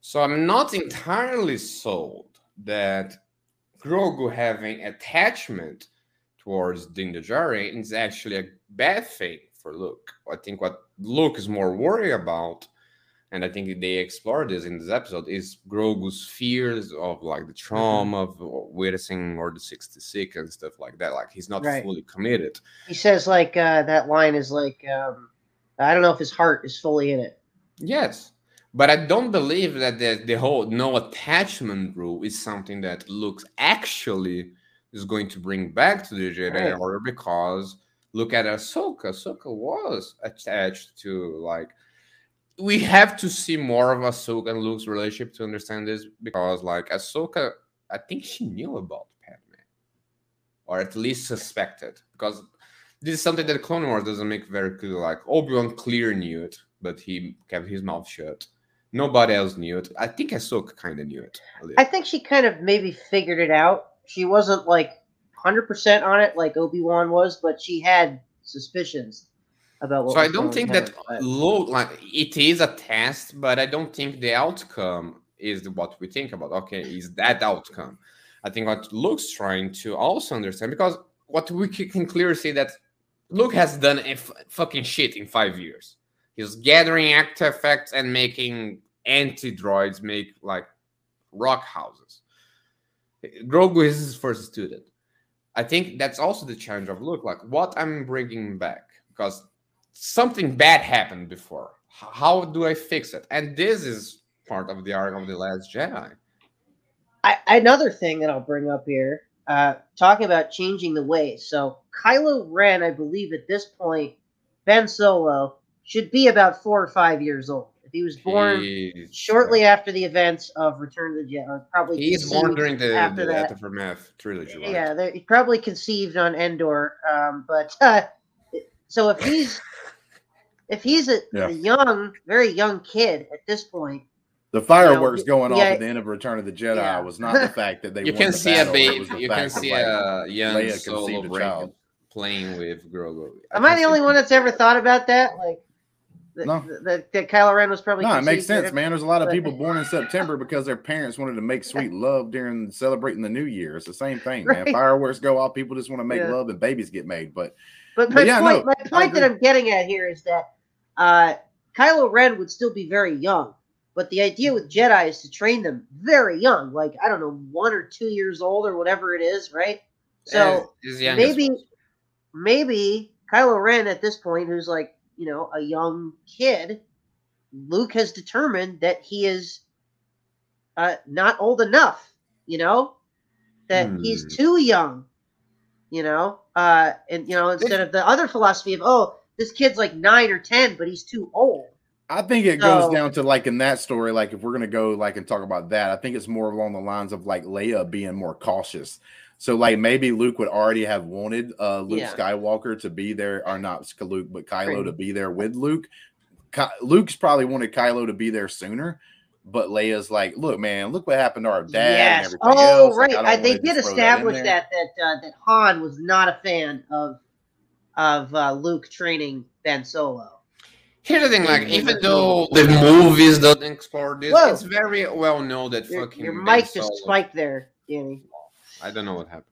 So I'm not entirely sold that Grogu having attachment towards Din Djarin is actually a bad thing for Luke. I think what Luke is more worried about, and I think they explore this in this episode, is Grogu's fears of like the trauma of witnessing Order 66 and stuff like that. Like he's not Right. fully committed. He says like uh, that line is like um, I don't know if his heart is fully in it. Yes, but I don't believe that the, the whole no attachment rule is something that Luke actually is going to bring back to the Jedi Right. Order because look at Ahsoka. Ahsoka was attached to like we have to see more of Ahsoka and Luke's relationship to understand this because like Ahsoka, I think she knew about Padme, or at least suspected because this is something that Clone Wars doesn't make very clear. Like Obi Wan clear knew it, but he kept his mouth shut. Nobody else knew it. I think Ahsoka kind of knew it. I think she kind of maybe figured it out. She wasn't like 100% on it like Obi-Wan was, but she had suspicions about what So I don't think that but- look like it is a test, but I don't think the outcome is what we think about. Okay, is that outcome? I think what Luke's trying to also understand because what we can clearly see that Luke has done a f- fucking shit in five years. He's gathering artifacts and making anti droids make like rock houses. Grogu is his first student. I think that's also the challenge of Luke. Like, what I'm bringing back because something bad happened before. How do I fix it? And this is part of the arc of the Last Jedi. I, another thing that I'll bring up here, uh, talking about changing the way. So Kylo Ren, I believe at this point, Ben Solo should be about four or five years old. If he was born shortly after the events of Return of the Jedi, or probably He's born during the, after the that. Aftermath trilogy, right? Yeah, he probably conceived on Endor. Um, but uh, so if he's if he's a, Yeah. a young, very young kid at this point, The fireworks going off yeah. at the end of Return of the Jedi Yeah. was not the fact that they you can the see a battle, it baby. You can fact that, see like, a young Leia solo a brain child. playing with Grogu. am I can the only one that's ever thought about that? Like, that, No. that, that Kylo Ren was probably No, it makes sense, man. There's a lot of people born in September because their parents wanted to make sweet love during celebrating the new year. It's the same thing, man. Fireworks go off, people just want to make Yeah. love and babies get made. But But my But yeah, point, no, my point that. I'm getting at here is that uh, Kylo Ren would still be very young, but the idea with Jedi is to train them very young, like I don't know, one or two years old or whatever it is, right? So As- as young as maybe, maybe Kylo Ren at this point, who's like you know a young kid, Luke has determined that he is uh, not old enough, you know, that he's Hmm. too young, you know, uh, and you know instead of the other philosophy of oh this kid's like nine or ten, but he's too old. I think it goes down to like in that story, like if we're gonna go like and talk about that, I think it's more along the lines of like Leia being more cautious. So like maybe Luke would already have wanted uh Luke Yeah. Skywalker to be there, or not Luke, but Kylo Right. to be there with Luke. Ky- Luke's probably wanted Kylo to be there sooner, but Leia's like, look, man, look what happened to our dad and yes. everything Oh, else. Like, right. I I, they did throw that establish that that uh, that Han was not a fan of of uh, Luke training Ben Solo. Here's the thing, like even though the movies don't explore this, Whoa. it's very well known that Your, fucking your Ben mic just Solo- spiked there, Danny. I don't know what happened.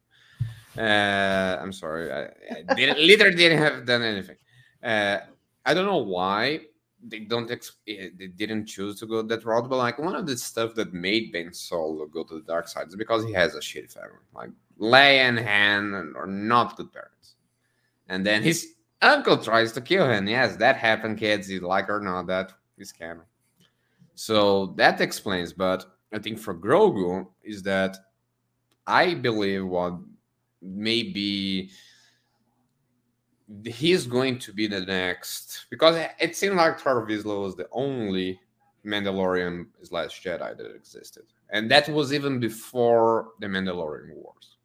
Uh, I'm sorry. I, I didn't, literally didn't have done anything. Uh, I don't know why they don't. Ex- eh, they didn't choose to go that route. But like one of the stuff that made Ben Solo go to the dark side is because he has a shitty family. Like Leia and Han are not good parents. And then his uncle tries to kill him. Yes, that happened, kids. You like or not, that is canon. So that explains. But I think for Grogu is that I believe what maybe he's going to be the next because it seemed like Tarre Vizsla was the only Mandalorian slash Jedi that existed, and that was even before the Mandalorian Wars.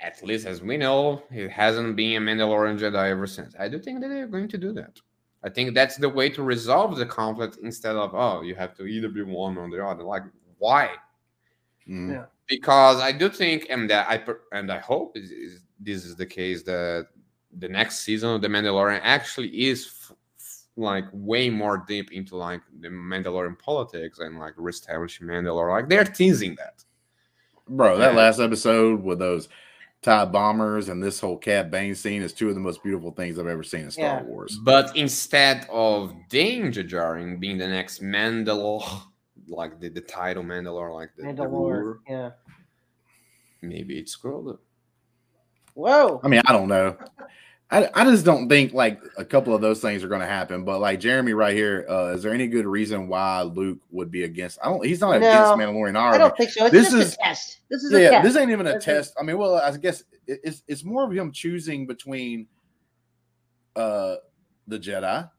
At least as we know, it hasn't been a Mandalorian Jedi ever since. I do think that they're going to do that. I think that's the way to resolve the conflict instead of oh, you have to either be one or the other. Like why? Mhm. Yeah. because I do think, and that I and I hope is, is this is the case that the next season of the Mandalorian actually is f- f- like way more deep into like the Mandalorian politics and like reestablishing Mandalore. Like they're teasing that. Bro, that Yeah. last episode with those TIE bombers and this whole Cad Bane scene is two of the most beautiful things I've ever seen in Star Yeah. Wars. But instead of Din Djarin being the next Mandalore, like the, the title Mandalore, like the, the ruler, Yeah. maybe it's Grogu. Whoa. I mean, I don't know. I, I just don't think like a couple of those things are going to happen. But like Jeremy right here, uh, is there any good reason why Luke would be against? I don't. He's not No, against Mandalorian I don't think so. It's This is- a test. This is a Yeah, test. this ain't even a That's it. test. I mean, well, I guess it's it's more of him choosing between uh the Jedi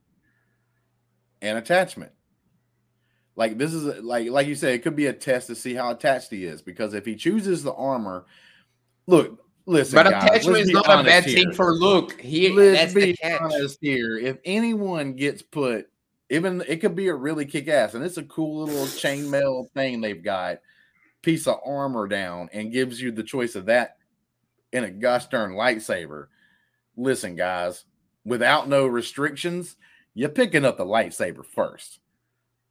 and attachment. Like this is a- like like you said, it could be a test to see how attached he is. Because if he chooses the armor, look, listen, But guys, attachment is not a bad here. thing for Luke. He Let's be honest here. If anyone gets put, even it could be a really kick ass, and it's a cool little chainmail thing they've got, piece of armor down, and gives you the choice of that in a gosh darn lightsaber. Listen, guys, without no restrictions, you're picking up the lightsaber first.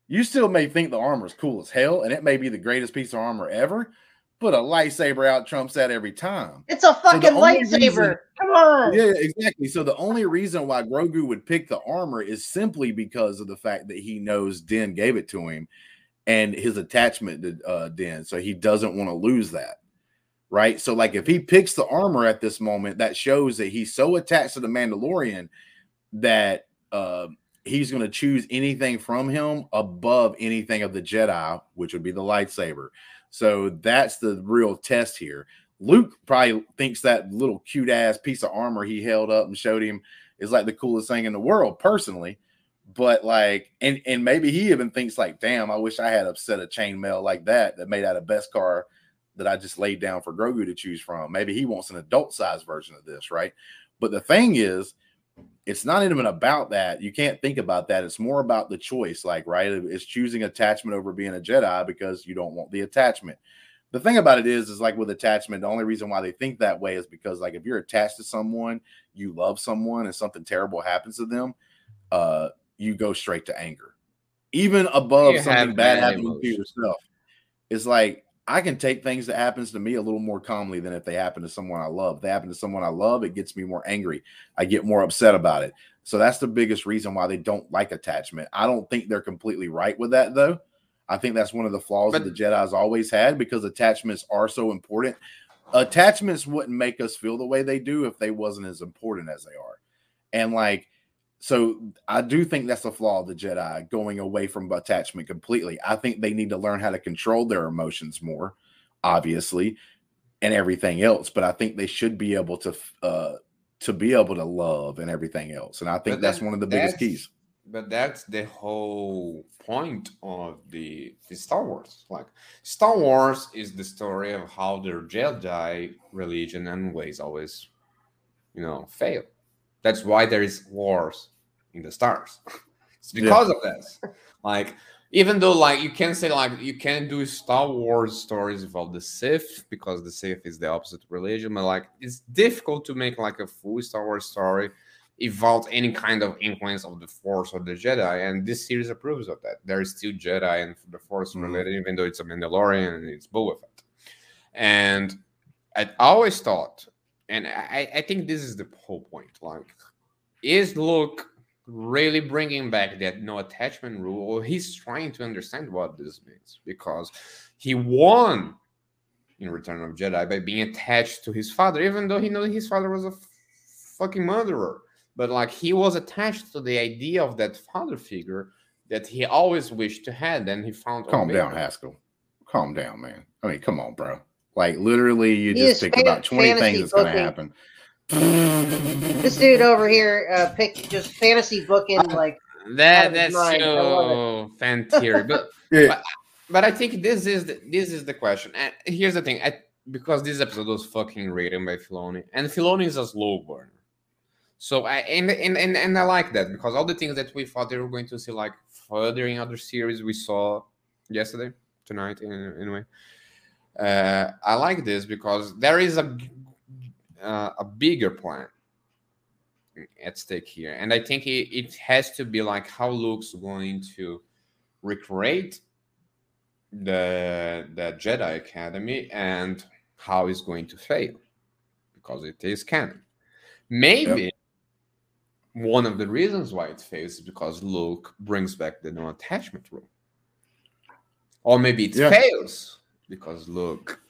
You still may think the armor is cool as hell, and it may be the greatest piece of armor ever, but a lightsaber out trumps that every time. It's a fucking only lightsaber. reason- Come on. Yeah, exactly. So the only reason why Grogu would pick the armor is simply because of the fact that he knows Den gave it to him and his attachment to uh, Din. So he doesn't want to lose that. Right. So, like, if he picks the armor at this moment, that shows that he's so attached to the Mandalorian that uh, he's going to choose anything from him above anything of the Jedi, which would be the lightsaber. So that's the real test here. Luke probably thinks that little cute ass piece of armor he held up and showed him is like the coolest thing in the world, personally. But like, and and maybe he even thinks like, damn, I wish I had a set of chainmail like that that made out of Beskar that I just laid down for Grogu to choose from. Maybe he wants an adult size version of this, right? But the thing is, it's not even about that. You can't think about that. It's more about the choice, like, right? It's choosing attachment over being a Jedi because you don't want the attachment. The thing about it is, is like with attachment, the only reason why they think that way is because, like, if you're attached to someone, you love someone, and something terrible happens to them, uh, you go straight to anger, even above You something bad bad happening to yourself. It's like I can take things that happens to me a little more calmly than if they happen to someone I love. If they happen to someone I love, it gets me more angry. I get more upset about it. So that's the biggest reason why they don't like attachment. I don't think they're completely right with that though. I think that's one of the flaws that the Jedi's always had because attachments are so important. Attachments wouldn't make us feel the way they do if they wasn't as important as they are. And like so I do think that's a flaw of the Jedi going away from attachment completely. I think they need to learn how to control their emotions more, obviously, and everything else. But I think they should be able to uh to be able to love and everything else. And I think But that's one of the biggest keys. But that's the whole point of the, the Star Wars. Like Star Wars is the story of how the Jedi religion and ways always, you know, fail. That's why there is wars in the stars. it's Yeah. because of this. Like even though like you can say like you can do Star Wars stories about the Sith because the Sith is the opposite religion, but like it's difficult to make like a full Star Wars story without any kind of influence of the Force or the Jedi. And this series approves of that. There is still Jedi and the Force Mhm. related, even though it's a Mandalorian and it's Boba Fett. And I always thought, and I, I think this is the whole point. Like, is Luke really bringing back that no attachment rule, or he's trying to understand what this means because he won in Return of Jedi by being attached to his father, even though he knew his father was a f- fucking murderer. But like he was attached to the idea of that father figure that he always wished to have. and he found Calm down, Haskell. Calm down, man. I mean, come on, bro. Like literally, you He just is picked fan- about 20 things that's gonna happen. This dude over here uh, picked just fantasy booking like That out of his that's mind. So fan theory. But Yeah. but I think this is the, this is the question. And here's the thing, I, because this episode was fucking written by Filoni, and Filoni is a slow burner. So I and, and and and I like that because all the things that we thought they were going to see like further in other series we saw yesterday, tonight, in, anyway. Uh, I like this because there is a uh, a bigger plan at stake here, and I think it, it has to be like how Luke's going to recreate the the Jedi Academy and how it's going to fail because it is canon. Maybe one of the reasons why it fails is because Luke brings back the no attachment rule, or maybe it Yeah. fails because Luke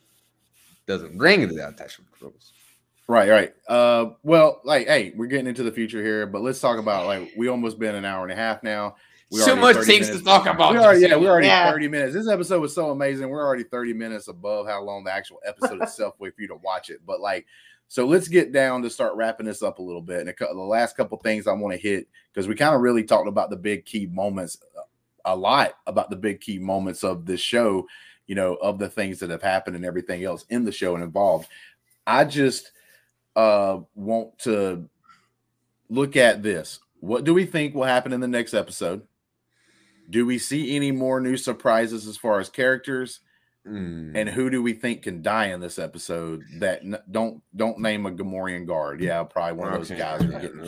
doesn't bring the attachment rules. Right, right. Uh, well, like, hey, we're getting into the future here, but let's talk about like we almost been an hour and a half now. We so already much 30 things minutes- to talk about. We already, yeah, Jesse. we're already Yeah. 30 minutes. This episode was so amazing. We're already 30 minutes above how long the actual episode itself wait for you to watch it. But like, so let's get down to start wrapping this up a little bit. And a the last couple things I want to hit because we kind of really talked about the big key moments uh, a lot about the big key moments of this show, you know, of the things that have happened and everything else in the show and involved. I just uh want to look at this. What do we think will happen in the next episode? Do we see any more new surprises as far as characters? Mm. And who do we think can die in this episode? That n- don't don't name a Gamorrean guard. Yeah, probably one of those Okay. guys are getting.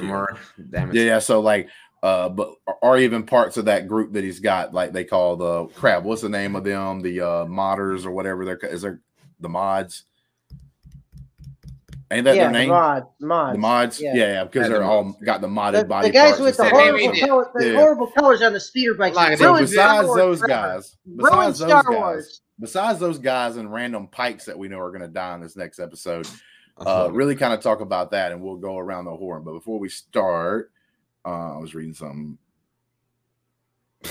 Yeah, yeah. So like, uh, but or even parts of that group that he's got, like they call the crap. What's the name of them? The uh modders or whatever they're ca- is there the mods? Ain't that yeah, their name? the mod, mods. The mods, yeah, Yeah. yeah, because Yeah, they're all mods. got the modded The, body the guys parts with the and Yeah, stuff. horrible, maybe- color, the Yeah. horrible colors on the speeder bikes. Like, So Ruined Star besides those guys, besides those Star guys, Wars. besides those guys and random Pykes that we know are going to die in this next episode, uh, really kind of talk about that, and we'll go around the horn. But before we start, uh, I was reading something.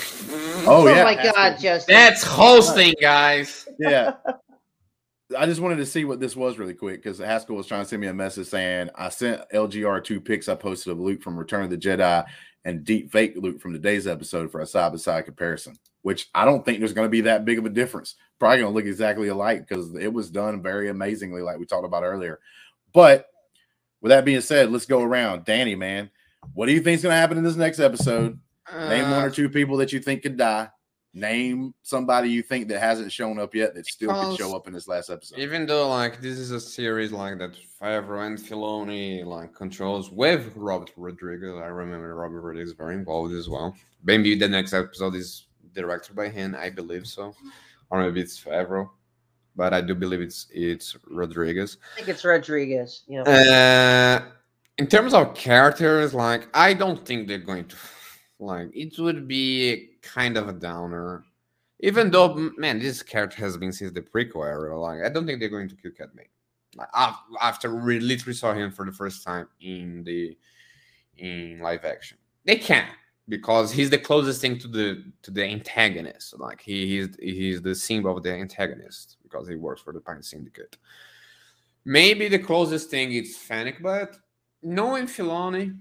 Oh, yeah. Oh, yeah, my Haskell. God, Justin. That's hosting, guys. yeah. I just wanted to see what this was really quick because Haskell was trying to send me a message saying I sent LGR two pics I posted of Luke from Return of the Jedi and deep fake Luke from today's episode for a side by side comparison, which I don't think there's going to be that big of a difference. Probably going to look exactly alike because it was done very amazingly, like we talked about earlier. But with that being said, let's go around. Danny, man, what do you think is going to happen in this next episode? Name one Uh, or two people that you think could die. Name somebody you think that hasn't shown up yet that still could show up in this last episode. Even though like this is a series like that Favreau and Filoni like controls with Robert Rodriguez. I remember Robert Rodriguez is very involved as well. Maybe the next episode is directed by him, I believe so. Or maybe it's Favreau. But I do believe it's it's Rodriguez. I think it's Rodriguez. You know, Uh, in terms of characters, like I don't think they're going to like it would be kind of a downer. Even though, man, this character has been since the prequel era. Like, I don't think they're going to kill Cad Bane. Like, after we literally saw him for the first time in the in live action, they can because he's the closest thing to the to the antagonist. Like, he he's he's the symbol of the antagonist because he works for the Pyke Syndicate. Maybe the closest thing is Fennec, but knowing Filoni,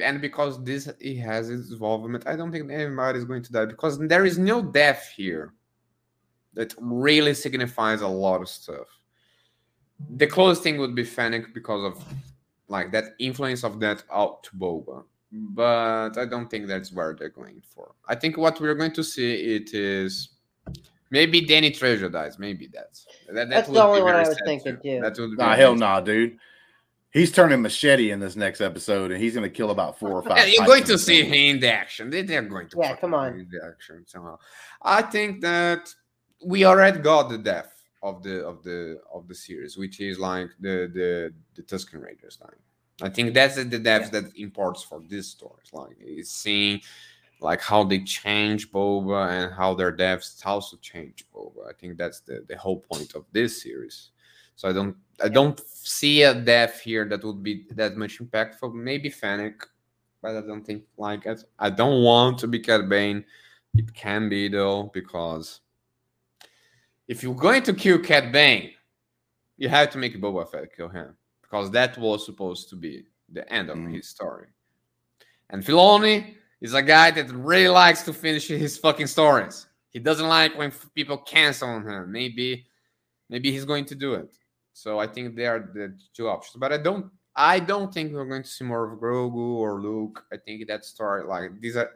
and because this he has his involvement, I don't think anybody is going to die because there is no death here that really signifies a lot of stuff. The closest thing would be Fennec because of like that influence of that out to Boba. But I don't think that's where they're going for. I think what we're going to see it is maybe Danny Trejo dies. Maybe that's that, that That's the would be only one I was thinking, too. That would be Nah, hell sad. nah, dude. He's turning machete in this next episode, and he's gonna kill about four or five. Yeah, you're going to see thing. him in the action. They, they're going to Yeah, come on. bring the action somehow. I think that we already got the death of the of the of the series, which is like the the the Tusken Raiders line. I think that's the depth that imports for these stories. Like is seeing like how they change Boba and how their deaths also change Boba. I think that's the, the whole point of this series. So I don't I don't see a death here that would be that much impactful. Maybe Fennec, but I don't think like it. I don't want to be Cad Bane. It can be though, because if you're going to kill Cad Bane, you have to make Boba Fett kill him. Because that was supposed to be the end of Mhm. his story. And Filoni is a guy that really likes to finish his fucking stories. He doesn't like when people cancel on him. Maybe, maybe he's going to do it. So I think they are the two options. But I don't, I don't think we're going to see more of Grogu or Luke. I think that story, like these are,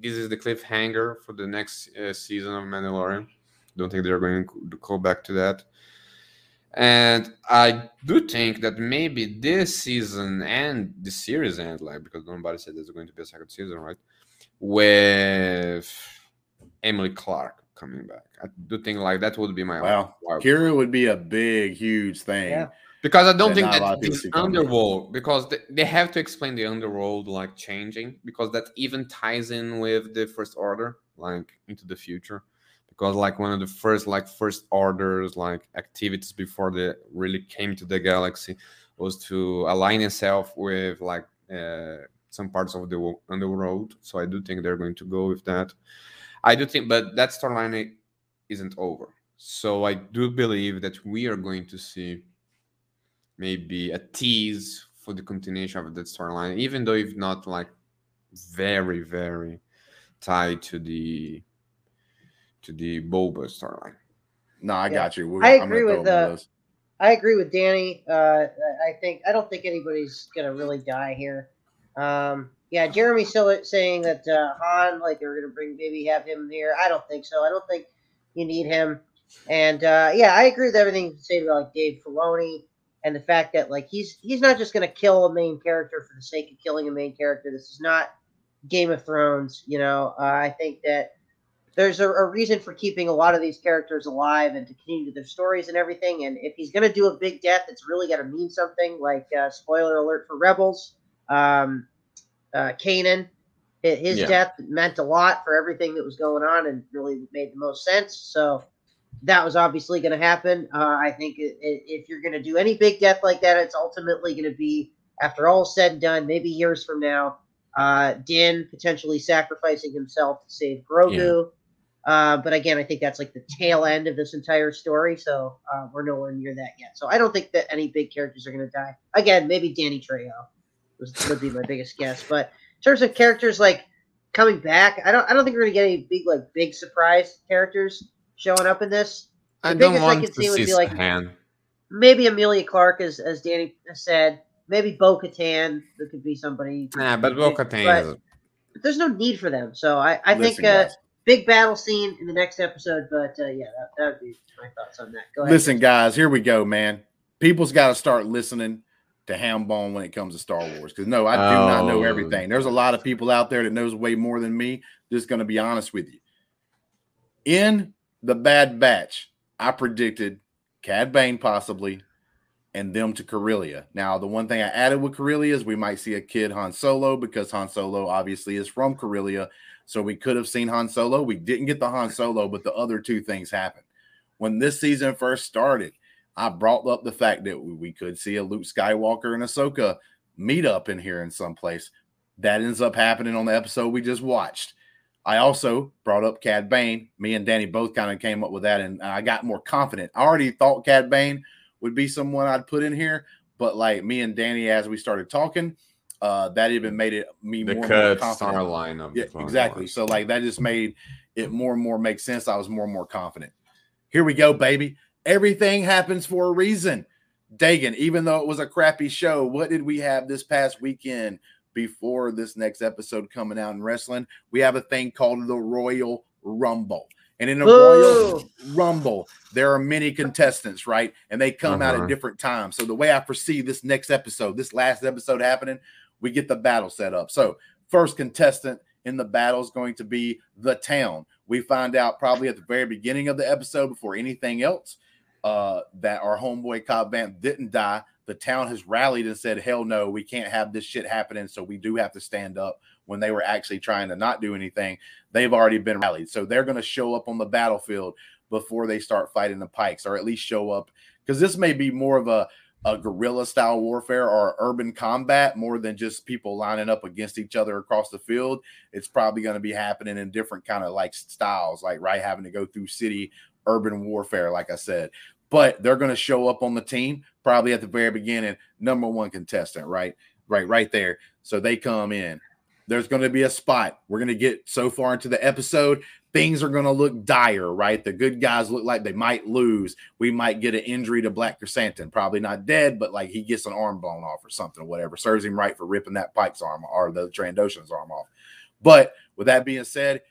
this is the cliffhanger for the next uh, season of Mandalorian. Don't think they're going to go back to that. And I do think that maybe this season and the series end, like because nobody said there's going to be a second season, right? With Emilia Clarke coming back. I do think like that would be my Wow, wild- Qi'ra would be a big, huge thing. Yeah. because I don't think not that of this underworld because they, they have to explain the underworld like changing because that even ties in with the first order like into the future because like one of the first like first orders like activities before they really came to the galaxy was to align itself with like uh, some parts of the wo- underworld so I do think they're going to go with that I do think but that storyline isn't over so I do believe that we are going to see maybe a tease for the continuation of that storyline, even though if not like very, very tied to the to the Boba storyline. No, I Yeah. got you. We're- I agree with, throw 'em uh, those. I agree with Danny. Uh, I think I don't think anybody's gonna really die here. Um, yeah, Jeremy's still saying that uh, Han, like they're gonna bring maybe have him here. I don't think so. I don't think you need him. And uh, yeah, I agree with everything you say about like Dave Filoni and the fact that like he's he's not just going to kill a main character for the sake of killing a main character. This is not Game of Thrones. You know, uh, I think that there's a, a, reason for keeping a lot of these characters alive and to continue their stories and everything. And if he's going to do a big death, it's really got to mean something. Like uh, spoiler alert for Rebels, um, uh, Kanan, his yeah. death meant a lot for everything that was going on and really made the most sense. So that was obviously going to happen. Uh, I think it, it, if you're going to do any big death like that, it's ultimately going to be after all said and done, maybe years from now. Uh, Din potentially sacrificing himself to save Grogu. Yeah. Uh, but again, I think that's like the tail end of this entire story, so uh, we're nowhere near that yet. So I don't think that any big characters are going to die. Again, maybe Danny Trejo would be my biggest guess. But in terms of characters like coming back, I don't I don't think we're going to get any big like big surprise characters showing up in this. The I biggest I could see would be like hand. maybe Emilia Clarke as as Danny said. Maybe Bo Katan. There could be somebody. Yeah, but Bo Katan. But there's no need for them. So I, I Listen, think uh, big battle scene in the next episode. But uh, yeah, that, that would be my thoughts on that. Go ahead. Listen, guys, here we go, man. People's got to start listening to ham bone when it comes to Star Wars. Because no, I do oh. not know oh. everything. There's a lot of people out there that knows way more than me. Just going to be honest with you. In the Bad Batch, I predicted Cad Bane possibly, and them to Corellia. Now, the one thing I added with Corellia is we might see a kid Han Solo because Han Solo obviously is from Corellia. So we could have seen Han Solo. We didn't get the Han Solo, but the other two things happened. When this season first started, I brought up the fact that we could see a Luke Skywalker and Ahsoka meet up in here in some place. That ends up happening on the episode we just watched. I also brought up Cad Bane. Me and Danny both kind of came up with that, and I got more confident. I already thought Cad Bane would be someone I'd put in here, but like me and Danny, as we started talking, uh, that even made it me the more, more confident. lineup. Yeah, exactly. Wars. So like that just made it more and more make sense. I was more and more confident. Here we go, baby. Everything happens for a reason. Dagan, even though it was a crappy show, what did we have this past weekend before this next episode coming out in wrestling? We have a thing called the Royal Rumble. And in the Royal Rumble, there are many contestants, right? And they come uh-huh. out at uh-huh. different times. So the way I foresee this next episode, this last episode happening, we get the battle set up. So first contestant in the battle is going to be the town. We find out probably at the very beginning of the episode before anything else uh, that our homeboy Cobb didn't die. The town has rallied and said, hell no, we can't have this shit happening. So we do have to stand up when they were actually trying to not do anything. They've already been rallied. So they're going to show up on the battlefield before they start fighting the Pykes, or at least show up because this may be more of a, a guerrilla style warfare or urban combat more than just people lining up against each other across the field. It's probably going to be happening in different kind of like styles, like right having to go through city urban warfare, like I said but they're going to show up on the team probably at the very beginning, number one contestant, right? Right, right there. So they come in. There's going to be a spot. We're going to get so far into the episode, things are going to look dire, right? The good guys look like they might lose. We might get an injury to Black Krrsantan, probably not dead, but like he gets an arm blown off or something or whatever. Serves him right for ripping that Pyke's arm or the Trandoshan's arm off. But with that being said,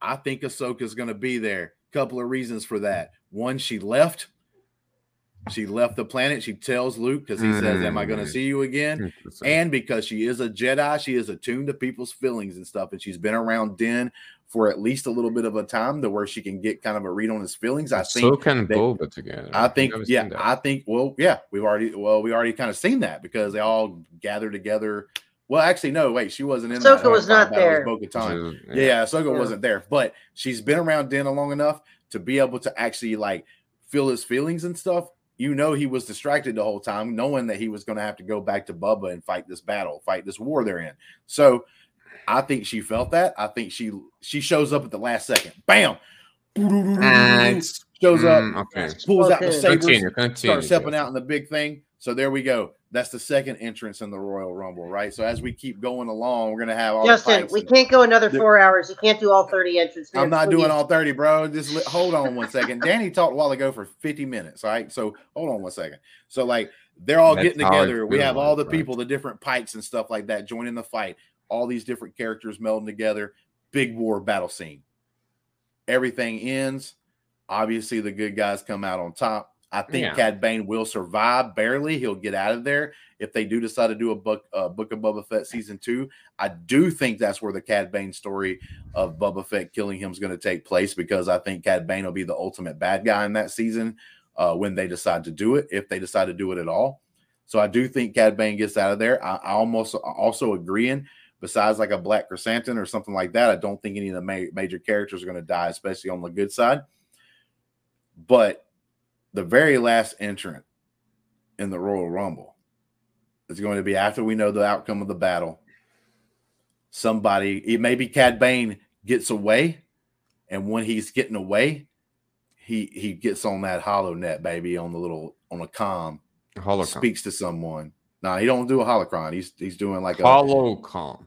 I think Ahsoka's going to be there. Couple of reasons for that. One, she left. She left the planet. She tells Luke because he mm. says, Am I going to mm. see you again? And because she is a Jedi, she is attuned to people's feelings and stuff. And she's been around Din for at least a little bit of a time to where she can get kind of a read on his feelings. I think so can Boba together. I think, yeah, I think, well, yeah, we've already, well, we already kind of seen that because they all gather together. Well, actually, no, wait, she wasn't in Ahsoka was not there. Was yeah. yeah, Ahsoka yeah. wasn't there, but she's been around Din long enough to be able to actually like feel his feelings and stuff. You know, he was distracted the whole time, knowing that he was going to have to go back to Bubba and fight this battle, fight this war they're in. So I think she felt that. I think she she shows up at the last second. Bam. shows up, mm, okay. pulls out the sabers, continue, continue, starts stepping out in the big thing. So there we go. That's the second entrance in the Royal Rumble, right? So as we keep going along, we're gonna have all. Justin, we can't go another four hours. You can't do all thirty entrances. I'm not doing all thirty, bro. Just li- hold on one second. Danny talked a while ago for 50 minutes. All right, so hold on one second. So like they're all That's getting together. We have all the people, the different Pykes and stuff like that, joining the fight. All these different characters melding together. Big war battle scene. Everything ends. Obviously, the good guys come out on top. I think Yeah. Cad Bane will survive barely. He'll get out of there if they do decide to do a book, uh, Book of Boba Fett season two. I do think that's where the Cad Bane story of Boba Fett killing him is going to take place because I think Cad Bane will be the ultimate bad guy in that season uh, when they decide to do it, if they decide to do it at all. So I do think Cad Bane gets out of there. I, I almost also agreeing. Besides, like a Black Chrysanthemum or something like that, I don't think any of the ma- major characters are going to die, especially on the good side. But the very last entrant in the Royal Rumble is going to be after we know the outcome of the battle. Somebody, it maybe Cad Bane gets away, and when he's getting away, he he gets on that HoloNet, baby, on the little on a com, Holocron. speaks to someone. No, he don't do a holocron. He's he's doing like a Holocom.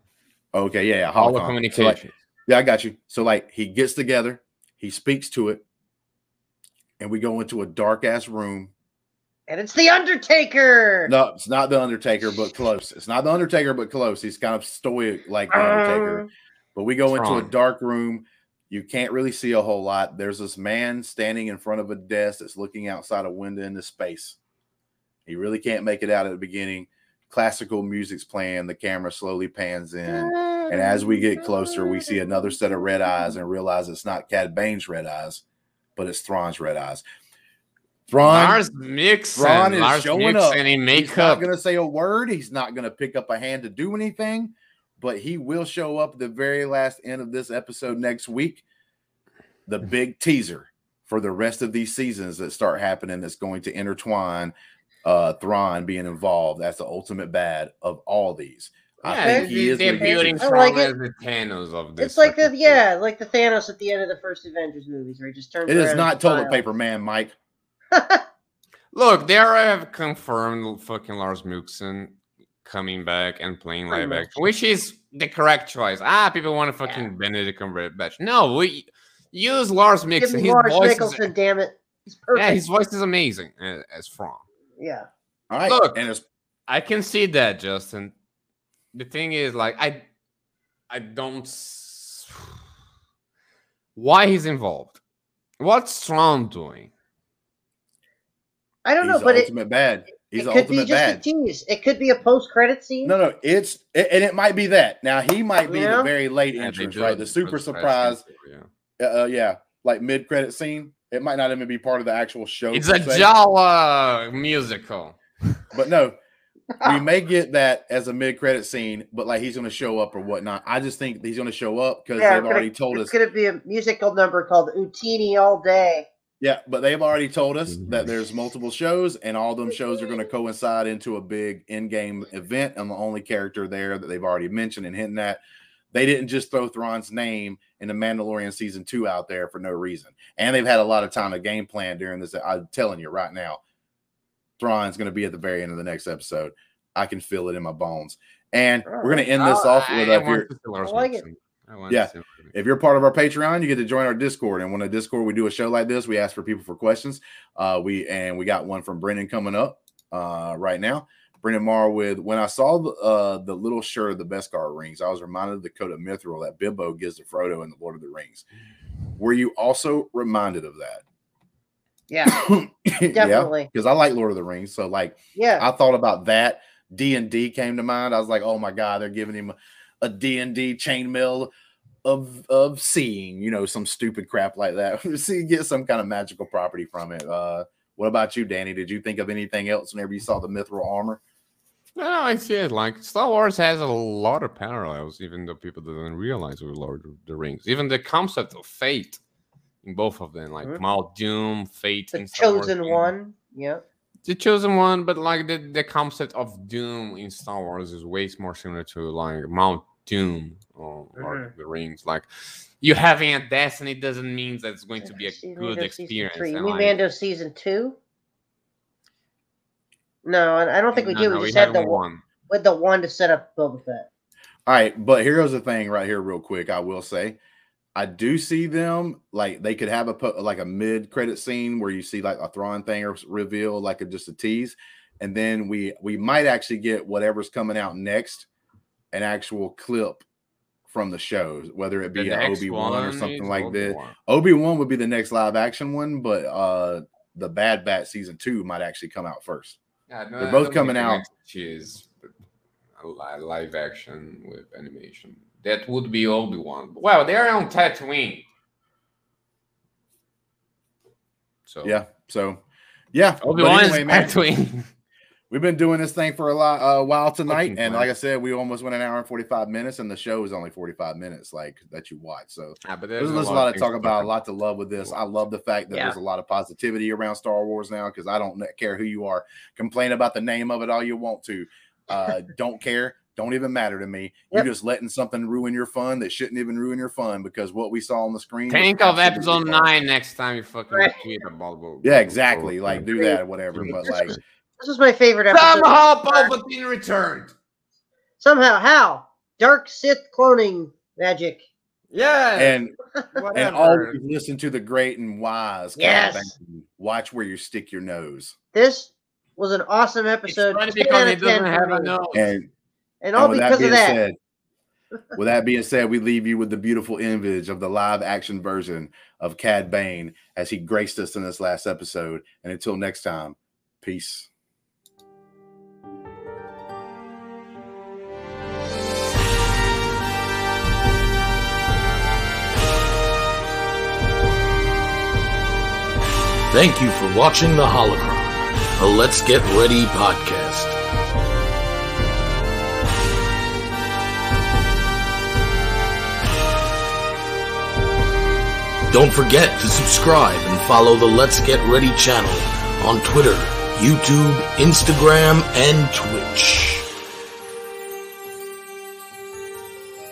okay, yeah, yeah, Holo holocron. So, communication. like, yeah, I got you. So like he gets together, he speaks to it, and we go into a dark ass room. And it's the Undertaker. No, it's not the Undertaker, but close. It's not the Undertaker, but close. He's kind of stoic like the Undertaker. Um, But we go into a dark room. You can't really see a whole lot. There's this man standing in front of a desk that's looking outside a window into space. He really can't make it out at the beginning. Classical music's playing. The camera slowly pans in. And as we get closer, we see another set of red eyes and realize it's not Cad Bane's red eyes, but it's Thrawn's red eyes. Thrawn, Lars Mixon. Thrawn is Lars showing Mixon up. in he's not makeup. going to say a word. He's not going to pick up a hand to do anything, but he will show up at the very last end of this episode next week. The big teaser for the rest of these seasons that start happening that's going to intertwine uh Thrawn being involved. That's the ultimate bad of all these. I Yeah, think he is they're gonna building his- like as it. the Thanos of this. It's like the fucking yeah, like the Thanos at the end of the first Avengers movies, where he just turns. It is not toilet smiles. paper man, Mike. Look, they already have confirmed fucking Lars Mixon coming back and playing Pretty live much. action, which is the correct choice. Ah, people want to fucking Benedict Cumberbatch. No, we use Lars Give Mixon. His Lars voice, is, damn it. He's perfect. yeah, his voice is amazing as, as Thrawn. yeah. All right. Look. and it's I can see that, Justin. The thing is, like, I, I don't. Why he's involved? What's Thrawn doing? I don't he's know, the but it, ultimate bad. He's it the could be just bad. a tease. It could be a post-credit scene. No, no, it's it, and it might be that. Now he might be Yeah. the very late Yeah, entrance, right? The super special, surprise. Yeah. Uh, uh, yeah, like mid credit scene. It might not even be part of the actual show. It's a se, Jawa musical. but no, we may get that as a mid credit scene. But like he's going to show up or whatnot. I just think he's going to show up because Yeah, they've already gonna- told it's us. It's going to be a musical number called Utini All Day. Yeah, but they've already told us that there's multiple shows, and all them shows are going to coincide into a big in-game event. And the only character there that they've already mentioned and hinting at, they didn't just throw Thrawn's name in the Mandalorian season two out there for no reason. And they've had a lot of time to game plan during this. I'm telling you right now, Thrawn's going to be at the very end of the next episode. I can feel it in my bones. And we're going to end this Oh, off with I if want you're, to I like it. Mixon. I want Yeah. to see Lars Mixon. if you're part of our Patreon, you get to join our Discord. And when a Discord, we do a show like this, we ask for people for questions. Uh, we and we got one from Brendan coming up uh, right now. Brendan Marr with when I saw the, uh, the little shirt of the Beskar rings, I was reminded of the coat of Mithril that Bilbo gives to Frodo in the Lord of the Rings. Were you also reminded of that? Yeah, yeah, definitely. because I like Lord of the Rings. So like Yeah. I thought about that. D and D came to mind. I was like, oh my god, they're giving him a D and D chainmail of of seeing, you know, some stupid crap like that. See, get some kind of magical property from it. Uh, what about you, Danny? Did you think of anything else whenever you saw the mithril armor? No, no, I see it. Like Star Wars has a lot of parallels, even though people didn't realize with Lord of the Rings. Even the concept of fate in both of them, like Mhm. Mount Doom, fate, The in Star chosen and- one. Yeah. the chosen one, but like the, the concept of Doom in Star Wars is way more similar to like Mount Doom or Lord Mhm. of the Rings. Like you having a destiny doesn't mean that it's going to be a See, good Mando season experience. three. You and, mean like, Mando season two? No, I I don't think we no, do. no, we just had the one with the one to set up Boba Fett. All right, but here's the thing right here, real quick. I will say, I do see them like they could have a like a mid credit scene where you see like a Thrawn thing or reveal, like a, just a tease, and then we we might actually get whatever's coming out next, an actual clip from the shows, whether it be next Obi Wan or something like that. Obi-Wan. Obi Wan would be the next live action one, but uh the Bad Batch season two might actually come out first. Yeah, no, They're both coming out. the next Cheese, but a li- live action with animation. That would be Obi Wan. Well, they're on Tatooine. So Yeah. So yeah. Obi Wan anyway, is man, Tatooine. we've been doing this thing for a lot a while tonight. Fucking And fun. like I said, we almost went an hour and 45 minutes, and the show is only 45 minutes, like that you watch. So Yeah, but there's, there's, there's a lot to talk about, a lot to love with this. I love the fact that Yeah. there's a lot of positivity around Star Wars now because I don't care who you are. Complain about the name of it all you want to. Uh, don't care. Don't even matter to me. Yep. You're just letting something ruin your fun that shouldn't even ruin your fun because what we saw on the screen. was Think of episode fun. nine next time you fucking Right. tweet about about- Yeah, about- exactly. about- Like do that, whatever. But like, This was my favorite episode. somehow Palpatine returned. Somehow, how? Dark Sith cloning magic. Yeah, and whatever. and always listen to the great and wise. Yes. Banton. Watch where you stick your nose. This was an awesome it's episode. funny 10 because out he of doesn't 10 have a nose. And And all with because of that. said, with that being said, we leave you with the beautiful image of the live action version of Cad Bane as he graced us in this last episode. And until next time, peace. Thank you for watching the Holocron, a Let's Get Ready podcast. Don't forget to subscribe and follow the Let's Get Ready channel on Twitter, YouTube, Instagram, and Twitch.